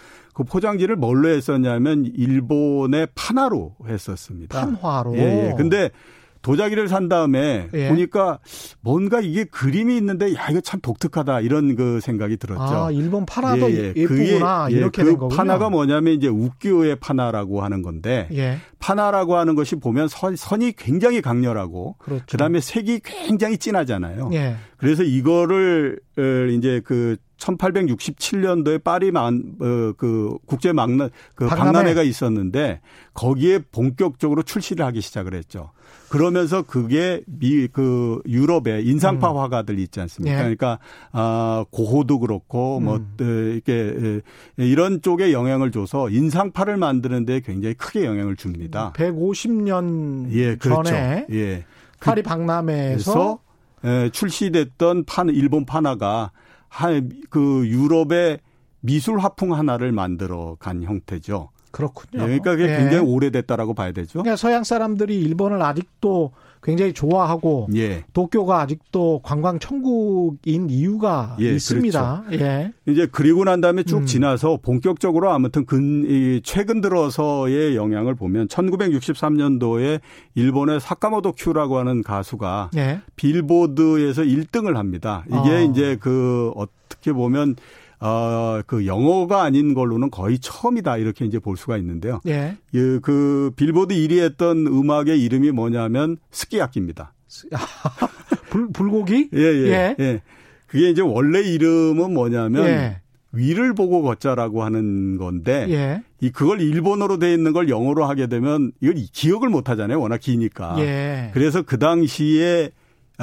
그 포장지를 뭘로 했었냐면 일본의 판화로 했었습니다. 판화로. 예, 예. 근데 도자기를 산 다음에 예. 보니까 뭔가 이게 그림이 있는데 야 이거 참 독특하다 이런 그 생각이 들었죠. 아 일본 파나도 예, 예. 예쁘구나 그게, 예, 이렇게 그 파나가 뭐냐면 이제 우큐의 파나라고 하는 건데 예. 파나라고 하는 것이 보면 선, 선이 굉장히 강렬하고 그렇죠. 그다음에 색이 굉장히 진하잖아요. 예. 그래서 이거를 어, 이제 그 1867년도에 파리 만, 어, 그 국제 막나, 그 박람회. 박람회가 있었는데 거기에 본격적으로 출시를 하기 시작을 했죠. 그러면서 그게 미, 그 유럽의 인상파 음. 화가들 있지 않습니까? 예. 그러니까, 아, 고호도 그렇고 뭐, 음. 뭐, 이렇게 이런 쪽에 영향을 줘서 인상파를 만드는데 굉장히 크게 영향을 줍니다. 150년 예, 그렇죠. 전에 예. 파리 박람회에서 예, 출시됐던 판 일본 판화가 한 그 유럽의 미술 화풍 하나를 만들어 간 형태죠. 그렇군요. 예, 그러니까 그게 예. 굉장히 오래됐다라고 봐야 되죠. 그러니까 서양 사람들이 일본을 아직도 굉장히 좋아하고 예. 도쿄가 아직도 관광 천국인 이유가 예, 있습니다. 그렇죠. 예. 이제 그리고 난 다음에 쭉 음. 지나서 본격적으로 아무튼 근, 이 최근 들어서의 영향을 보면 1963년도에 일본의 사카모토 큐라고 하는 가수가 예. 빌보드에서 1등을 합니다. 이게 어. 이제 그 어떻게 보면 어, 그 영어가 아닌 걸로는 거의 처음이다 이렇게 이제 볼 수가 있는데요. 예. 그, 그 빌보드 1위 했던 음악의 이름이 뭐냐면 스키야키입니다. 불, 불고기? 예, 예, 예. 예. 그게 이제 원래 이름은 뭐냐면 예. 위를 보고 걷자라고 하는 건데 예. 이 그걸 일본어로 돼 있는 걸 영어로 하게 되면 이걸 기억을 못 하잖아요. 워낙 기니까. 예. 그래서 그 당시에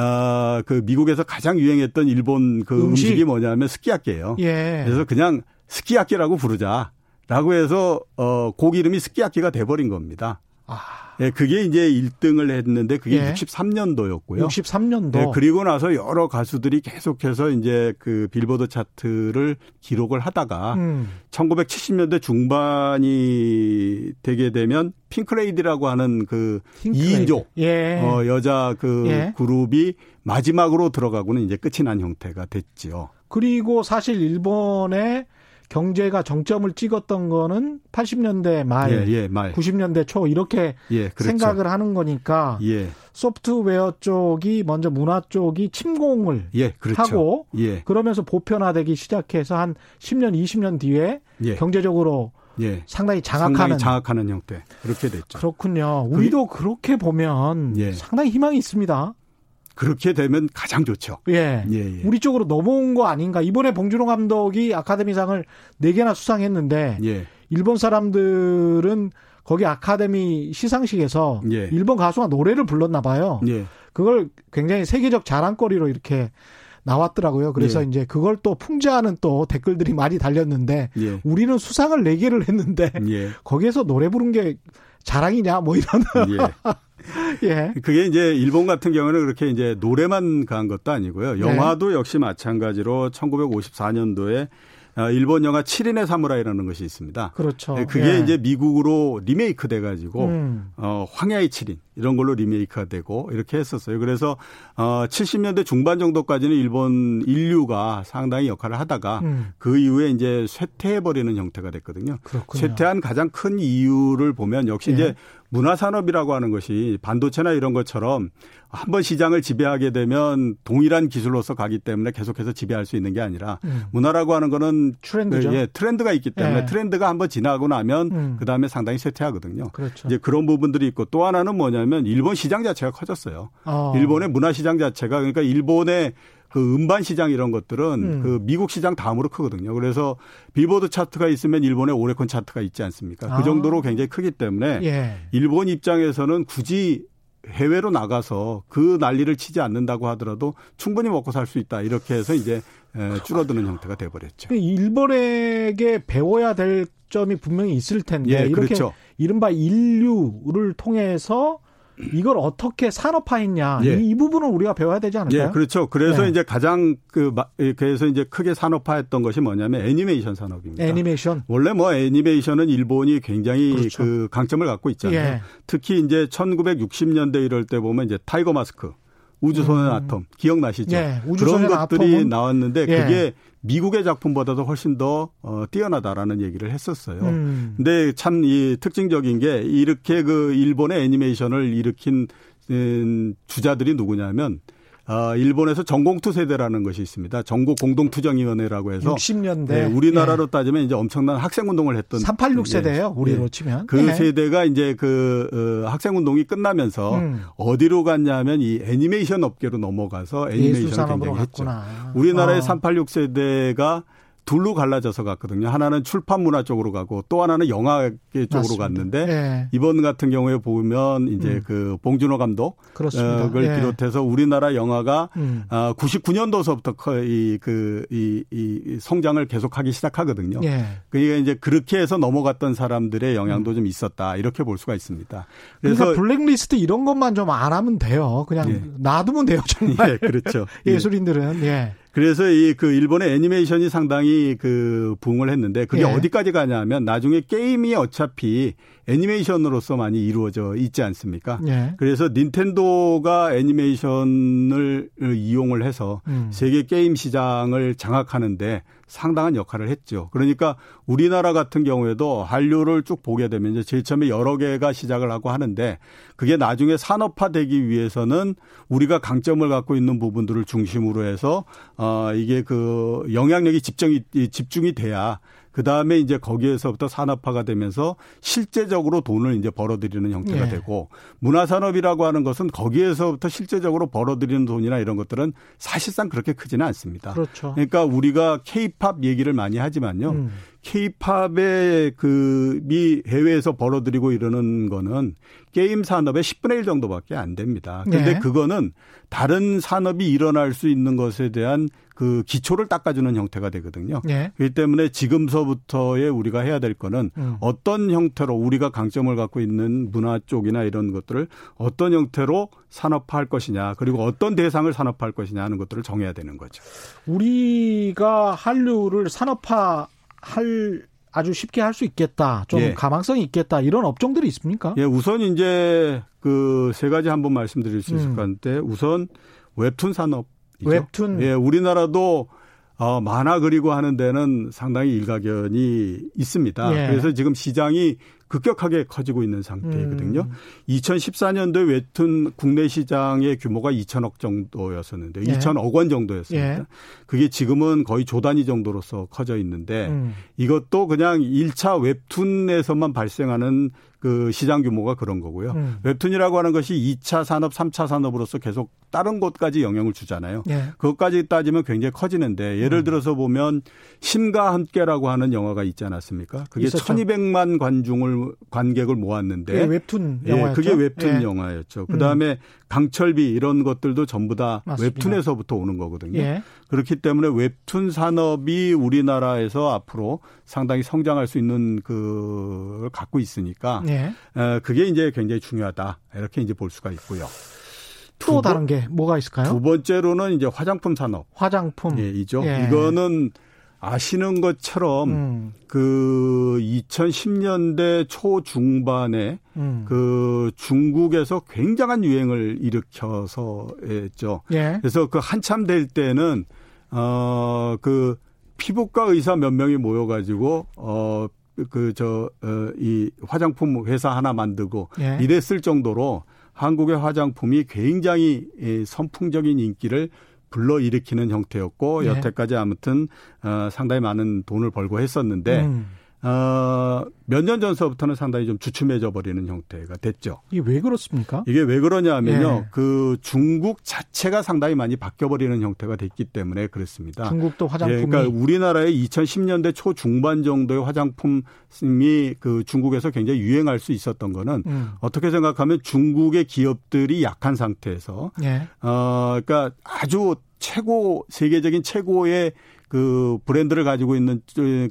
아, 그 미국에서 가장 유행했던 일본 그 음식? 이 뭐냐면 스키야키예요. 예. 그래서 그냥 스키야키라고 부르자라고 해서 어, 곡 이름이 스키야키가 돼버린 겁니다. 아. 예, 그게 이제 1등을 했는데 그게 예. 63년도였고요. 63년도. 예, 그리고 나서 여러 가수들이 계속해서 이제 그 빌보드 차트를 기록을 하다가 음. 1970년대 중반이 되게 되면 핑크레이디라고 하는 그 핑크레이디. 2인조 예. 어, 여자 그 예. 그룹이 마지막으로 들어가고는 이제 끝이 난 형태가 됐지요. 그리고 사실 일본의 경제가 정점을 찍었던 거는 80년대 말, 예, 예, 말. 90년대 초 이렇게 예, 그렇죠. 생각을 하는 거니까 예. 소프트웨어 쪽이 먼저 문화 쪽이 침공을 예, 그렇죠. 하고 예. 그러면서 보편화되기 시작해서 한 10년, 20년 뒤에 경제적으로 상당히 장악하는 상당히 장악하는 형태 그렇게 됐죠. 그렇군요. 우리도 그렇게 보면 상당히 희망이 있습니다. 그렇게 되면 가장 좋죠. 예. 예, 예. 우리 쪽으로 넘어온 거 아닌가. 이번에 봉준호 감독이 아카데미상을 4개나 수상했는데 예. 일본 사람들은 거기 아카데미 시상식에서 예. 일본 가수가 노래를 불렀나 봐요. 예. 그걸 굉장히 세계적 자랑거리로 이렇게 나왔더라고요. 그래서 예. 이제 그걸 또 풍자하는 또 댓글들이 많이 달렸는데 예. 우리는 수상을 4개를 했는데 예. 거기에서 노래 부른 게 자랑이냐 뭐 이런 예. 그게 이제 일본 같은 경우는 그렇게 이제 노래만 간 것도 아니고요. 네. 영화도 네. 역시 마찬가지로 1954년도에 아, 일본 영화 7인의 사무라이라는 것이 있습니다. 그렇죠. 네, 그게 예. 이제 미국으로 리메이크 돼가지고 음. 어, 황야의 7인 이런 걸로 리메이크가 되고 이렇게 했었어요. 그래서 어 70년대 중반 정도까지는 일본 인류가 상당히 역할을 하다가 음. 그 이후에 이제 쇠퇴해 버리는 형태가 됐거든요. 그렇군요. 쇠퇴한 가장 큰 이유를 보면 역시 예. 이제 문화 산업이라고 하는 것이 반도체나 이런 것처럼 한번 시장을 지배하게 되면 동일한 기술로서 가기 때문에 계속해서 지배할 수 있는 게 아니라 음. 문화라고 하는 거는 트렌드죠. 예, 트렌드가 있기 때문에 예. 트렌드가 한번 지나고 나면 음. 그 다음에 상당히 쇠퇴하거든요. 그렇죠. 이제 그런 부분들이 있고 또 하나는 뭐냐면 일본 시장 자체가 커졌어요. 어. 일본의 문화 시장 자체가 그러니까 일본의 그 음반 시장 이런 것들은 음. 그 미국 시장 다음으로 크거든요. 그래서 빌보드 차트가 있으면 일본의 오레콘 차트가 있지 않습니까? 그 아. 정도로 굉장히 크기 때문에 예. 일본 입장에서는 굳이 해외로 나가서 그 난리를 치지 않는다고 하더라도 충분히 먹고 살 수 있다. 이렇게 해서 이제 줄어드는 형태가 돼버렸죠. 그 일본에게 배워야 될 점이 분명히 있을 텐데 예, 이렇게 그렇죠. 이른바 인류를 통해서 이걸 어떻게 산업화했냐 예. 이, 이, 부분은 우리가 배워야 되지 않을까요? 예, 그렇죠. 그래서 예. 이제 가장 그 예, 그래서 이제 크게 산업화했던 것이 뭐냐면 애니메이션 산업입니다. 애니메이션 원래 뭐 애니메이션은 일본이 굉장히 그렇죠. 그 강점을 갖고 있잖아요. 예. 특히 이제 1960년대 이럴 때 보면 이제 타이거 마스크 우주소년 음. 아톰 기억나시죠? 예, 그런 것들이? 나왔는데 예. 그게 미국의 작품보다도 훨씬 더 어, 뛰어나다라는 얘기를 했었어요. 음. 근데 참 이 특징적인 게 이렇게 그 일본의 애니메이션을 일으킨 음, 주자들이 누구냐면 어, 일본에서 전공투 세대라는 것이 있습니다. 전국 공동투정위원회라고 해서 60년대 네, 우리나라로 예. 따지면 이제 엄청난 학생운동을 했던 386 세대예요. 예. 우리로 치면 그 예. 세대가 이제 그 어, 학생운동이 끝나면서 음. 어디로 갔냐면 이 애니메이션 업계로 넘어가서 애니메이션을 굉장히 했죠. 우리나라의 어. 386 세대가 둘로 갈라져서 갔거든요. 하나는 출판 문화 쪽으로 가고 또 하나는 영화 쪽으로 맞습니다. 갔는데 네. 이번 같은 경우에 보면 이제 음. 그 봉준호 감독 그렇습니다. 을 네. 비롯해서 우리나라 영화가 음. 99년도서부터 이 그이이 성장을 계속하기 시작하거든요. 네. 그러니까 이제 그렇게 해서 넘어갔던 사람들의 영향도 음. 좀 있었다 이렇게 볼 수가 있습니다. 그래서 그러니까 블랙리스트 이런 것만 좀 안 하면 돼요. 그냥 예. 놔두면 돼요 정말. 예, 그렇죠. 예술인들은 예. 그래서 이 그 일본의 애니메이션이 상당히 그 부흥을 했는데 그게 예. 어디까지 가냐면 나중에 게임이 어차피 애니메이션으로서 많이 이루어져 있지 않습니까? 예. 그래서 닌텐도가 애니메이션을 이용을 해서 음. 세계 게임 시장을 장악하는데 상당한 역할을 했죠. 그러니까 우리나라 같은 경우에도 한류를 쭉 보게 되면 이제 제일 처음에 여러 개가 시작을 하고 하는데 그게 나중에 산업화되기 위해서는 우리가 강점을 갖고 있는 부분들을 중심으로 해서 어 이게 그 영향력이 집중이 집중이 돼야 그 다음에 이제 거기에서부터 산업화가 되면서 실제적으로 돈을 이제 벌어들이는 형태가 예. 되고 문화산업이라고 하는 것은 거기에서부터 실제적으로 벌어들이는 돈이나 이런 것들은 사실상 그렇게 크지는 않습니다. 그렇죠. 그러니까 우리가 케이팝 얘기를 많이 하지만요. 음. 케이팝의 그 미 해외에서 벌어들이고 이러는 거는 게임 산업의 10분의 1 정도밖에 안 됩니다. 근데 네. 그거는 다른 산업이 일어날 수 있는 것에 대한 그 기초를 닦아주는 형태가 되거든요. 네. 그렇기 때문에 지금서부터의 우리가 해야 될 거는 음. 어떤 형태로 우리가 강점을 갖고 있는 문화 쪽이나 이런 것들을 어떤 형태로 산업화할 것이냐 그리고 어떤 대상을 산업화할 것이냐 하는 것들을 정해야 되는 거죠. 우리가 한류를 산업화 할 아주 쉽게 할 수 있겠다. 좀 예. 가망성이 있겠다. 이런 업종들이 있습니까? 예, 우선 이제 그 세 가지 한번 말씀드릴 수 있을 음. 것 같은데 우선 웹툰 산업 웹툰. 예, 우리나라도 어, 만화 그리고 하는 데는 상당히 일가견이 있습니다. 예. 그래서 지금 시장이 급격하게 커지고 있는 상태거든요. 음. 2014년도에 웹툰 국내 시장의 규모가 2천억 정도였었는데 예. 2천억 원 정도였습니다. 예. 그게 지금은 거의 조 단위 정도로서 커져 있는데 음. 이것도 그냥 1차 웹툰에서만 발생하는 그 시장 규모가 그런 거고요. 음. 웹툰이라고 하는 것이 2차 산업, 3차 산업으로서 계속 다른 곳까지 영향을 주잖아요. 예. 그것까지 따지면 굉장히 커지는데 예를 음. 들어서 보면 심과 함께라고 하는 영화가 있지 않았습니까? 그게 있었죠. 1200만 관중을 관객을 모았는데 예, 웹툰 영화였죠. 예, 그게 웹툰 예. 영화였죠. 그다음에 음. 강철비 이런 것들도 전부 다 맞습니다. 웹툰에서부터 오는 거거든요. 예. 그렇기 때문에 웹툰 산업이 우리나라에서 앞으로 상당히 성장할 수 있는 그걸 갖고 있으니까 예. 그게 이제 굉장히 중요하다 이렇게 이제 볼 수가 있고요. 또 다른 게 뭐가 있을까요? 두 번째로는 이제 화장품 산업. 화장품. 예, 이죠. 예. 이거는 아시는 것처럼 음. 그 2010년대 초중반에 음. 그 중국에서 굉장한 유행을 일으켜서 했죠. 예. 그래서 그 한참 될 때는 어그 피부과 의사 몇 명이 모여 가지고 어 그저 어, 이 화장품 회사 하나 만들고 예. 이랬을 정도로 한국의 화장품이 굉장히 선풍적인 인기를 불러일으키는 형태였고 네. 여태까지 아무튼 어, 상당히 많은 돈을 벌고 했었는데 음. 어, 몇 년 전서부터는 상당히 좀 주춤해져 버리는 형태가 됐죠. 이게 왜 그렇습니까? 이게 왜 그러냐면요. 네. 그 중국 자체가 상당히 많이 바뀌어 버리는 형태가 됐기 때문에 그렇습니다. 중국도 화장품이 예, 그러니까 우리나라의 2010년대 초 중반 정도의 화장품이 그 중국에서 굉장히 유행할 수 있었던 거는 음. 어떻게 생각하면 중국의 기업들이 약한 상태에서 네. 어 그러니까 아주 최고 세계적인 최고의 그 브랜드를 가지고 있는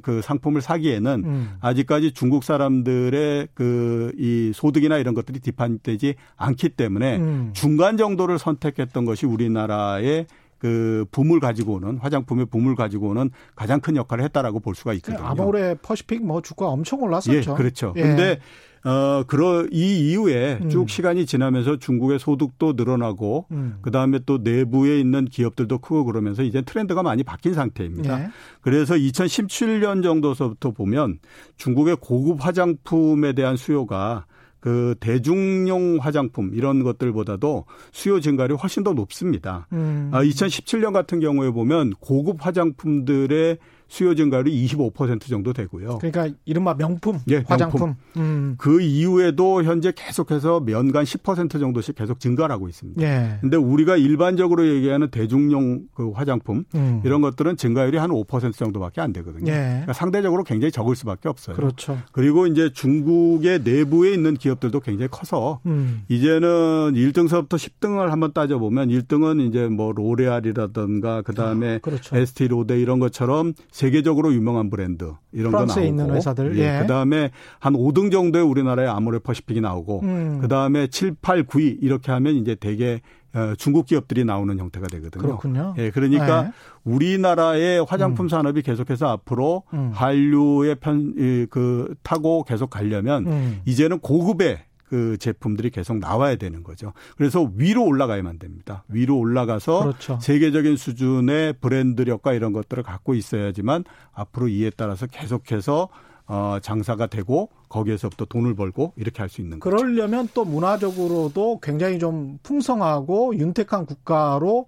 그 상품을 사기에는 음. 아직까지 중국 사람들의 그 이 소득이나 이런 것들이 디판되지 않기 때문에 음. 중간 정도를 선택했던 것이 우리나라의 그 붐을 가지고 오는 화장품의 붐을 가지고 오는 가장 큰 역할을 했다라고 볼 수가 있거든요. 아모레 퍼시픽 뭐 주가 엄청 올랐었죠. 예, 그렇죠. 예. 근데 어, 그러, 이 이후에 음. 쭉 시간이 지나면서 중국의 소득도 늘어나고, 음. 그 다음에 또 내부에 있는 기업들도 크고 그러면서 이제 트렌드가 많이 바뀐 상태입니다. 네. 그래서 2017년 정도서부터 보면 중국의 고급 화장품에 대한 수요가 그 대중용 화장품 이런 것들보다도 수요 증가율이 훨씬 더 높습니다. 음. 아, 2017년 같은 경우에 보면 고급 화장품들의 수요 증가율이 25% 정도 되고요. 그러니까 이른바 명품 예, 화장품. 음. 그 이후에도 현재 계속해서 연간 10% 정도씩 계속 증가를 하고 있습니다. 예. 근데 우리가 일반적으로 얘기하는 대중용 그 화장품 음. 이런 것들은 증가율이 한 5% 정도밖에 안 되거든요. 예. 그러니까 상대적으로 굉장히 적을 수밖에 없어요. 그렇죠. 그리고 이제 중국의 내부에 있는 기업들도 굉장히 커서 음. 이제는 1등서부터 10등을 한번 따져 보면 1등은 이제 뭐 로레알이라든가 그다음에 아, 그렇죠. 에스티 로데 이런 것처럼 세계적으로 유명한 브랜드 이런 거 나오고 있는 회사들 예. 예. 그다음에 한 5등 정도의 우리나라의 아모레 퍼시픽이 나오고 음. 그다음에 7, 8, 9위 이렇게 하면 이제 대개 어, 중국 기업들이 나오는 형태가 되거든요. 그렇군요. 예, 그러니까 네. 우리나라의 화장품 음. 산업이 계속해서 앞으로 음. 한류의 편, 그, 타고 계속 가려면 음. 이제는 고급의 그 제품들이 계속 나와야 되는 거죠. 그래서 위로 올라가야만 됩니다. 위로 올라가서 그렇죠. 세계적인 수준의 브랜드력과 이런 것들을 갖고 있어야지만 앞으로 이에 따라서 계속해서 어, 장사가 되고 거기에서부터 돈을 벌고 이렇게 할 수 있는 거죠. 그러려면 또 문화적으로도 굉장히 좀 풍성하고 윤택한 국가로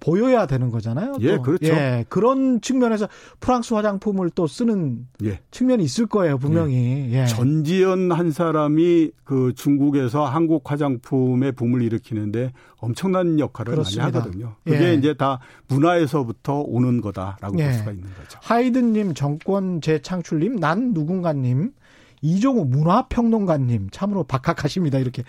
보여야 되는 거잖아요. 예, 또. 그렇죠. 예, 그런 측면에서 프랑스 화장품을 또 쓰는 예. 측면이 있을 거예요, 분명히. 예. 예. 전지현 한 사람이 그 중국에서 한국 화장품의 붐을 일으키는데 엄청난 역할을 그렇습니다. 많이 하거든요. 그게 예. 이제 다 문화에서부터 오는 거다라고 볼 예. 수가 있는 거죠. 하이든님, 정권 재창출님, 난 누군가님, 이종우 문화평론가님, 참으로 박학하십니다. 이렇게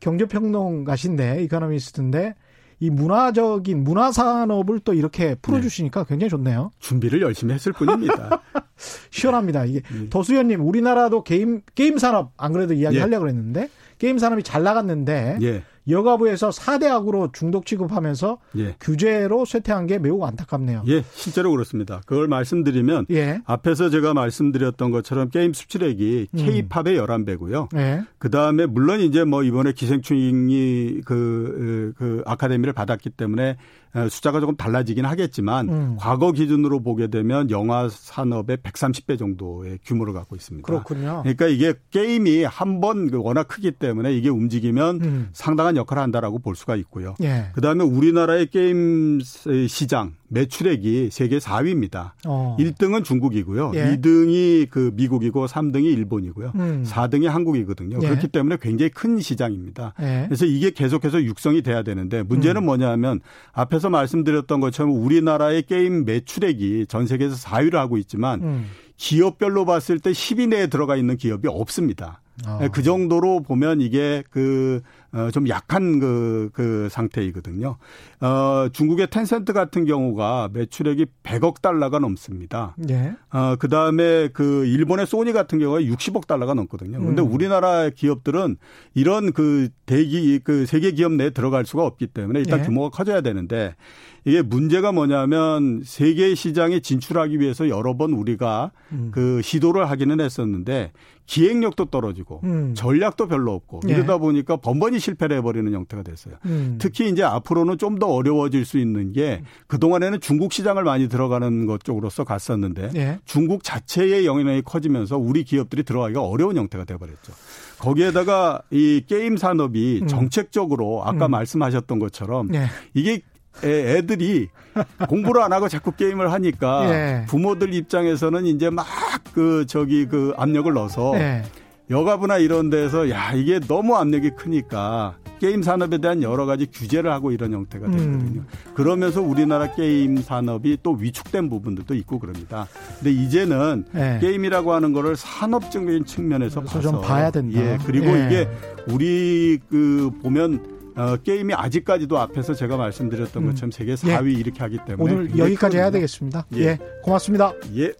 경제평론가신데, 이카노미스트인데, 이 문화적인 문화 산업을 또 이렇게 풀어주시니까 네. 굉장히 좋네요. 준비를 열심히 했을 뿐입니다. 시원합니다. 이게 네. 도수연님 우리나라도 게임 게임 산업 안 그래도 이야기 예. 하려고 그랬는데 게임 산업이 잘 나갔는데 예. 여가부에서 4대학으로 중독 취급하면서 예. 규제로 쇠퇴한 게 매우 안타깝네요. 예, 실제로 그렇습니다. 그걸 말씀드리면 예. 앞에서 제가 말씀드렸던 것처럼 게임 수출액이 음. K-팝의 11배고요. 예. 그다음에 물론 이제 뭐 이번에 기생충이 그, 그 아카데미를 받았기 때문에 숫자가 조금 달라지긴 하겠지만 음. 과거 기준으로 보게 되면 영화 산업의 130배 정도의 규모를 갖고 있습니다. 그렇군요. 그러니까 이게 게임이 한 번 워낙 크기 때문에 이게 움직이면 음. 상당한 역할을 한다라고 볼 수가 있고요. 예. 그다음에 우리나라의 게임 시장 매출액이 세계 4위입니다. 어. 1등은 중국이고요. 예. 2등이 그 미국이고 3등이 일본이고요. 음. 4등이 한국이거든요. 예. 그렇기 때문에 굉장히 큰 시장입니다. 예. 그래서 이게 계속해서 육성이 돼야 되는데 문제는 음. 뭐냐면 앞에서 말씀드렸던 것처럼 우리나라의 게임 매출액이 전 세계에서 4위를 하고 있지만 음. 기업별로 봤을 때 10위 내에 들어가 있는 기업이 없습니다. 아. 그 정도로 보면 이게 그, 어, 좀 약한 그, 그 상태이거든요. 어, 중국의 텐센트 같은 경우가 매출액이 100억 달러가 넘습니다. 네. 어, 그 다음에 그 일본의 소니 같은 경우가 60억 달러가 넘거든요. 근데 음. 우리나라 기업들은 이런 그 대기, 그 세계 기업 내에 들어갈 수가 없기 때문에 일단 네. 규모가 커져야 되는데 이게 문제가 뭐냐면 세계 시장에 진출하기 위해서 여러 번 우리가 음. 그 시도를 하기는 했었는데 기획력도 떨어지고 음. 전략도 별로 없고 예. 이러다 보니까 번번이 실패를 해버리는 형태가 됐어요. 음. 특히 이제 앞으로는 좀 더 어려워질 수 있는 게 그 동안에는 중국 시장을 많이 들어가는 것 쪽으로서 갔었는데 예. 중국 자체의 영향력이 커지면서 우리 기업들이 들어가기가 어려운 형태가 돼버렸죠. 거기에다가 이 게임 산업이 음. 정책적으로 아까 음. 말씀하셨던 것처럼 예. 이게 애들이 공부를 안 하고 자꾸 게임을 하니까 예. 부모들 입장에서는 이제 막 그 저기 그 압력을 넣어서 예. 여가부나 이런 데서 야 이게 너무 압력이 크니까 게임 산업에 대한 여러 가지 규제를 하고 이런 형태가 음. 되거든요. 음. 그러면서 우리나라 게임 산업이 또 위축된 부분들도 있고 그럽니다. 근데 이제는 예. 게임이라고 하는 거를 산업적인 측면에서 봐서 좀 봐야 된다. 예. 그리고 예. 이게 우리 그 보면 어, 게임이 아직까지도 앞에서 제가 말씀드렸던 음. 것처럼 세계 4위 예. 이렇게 하기 때문에 오늘 여기까지 해야 되겠습니다. 예. 예. 고맙습니다. 예.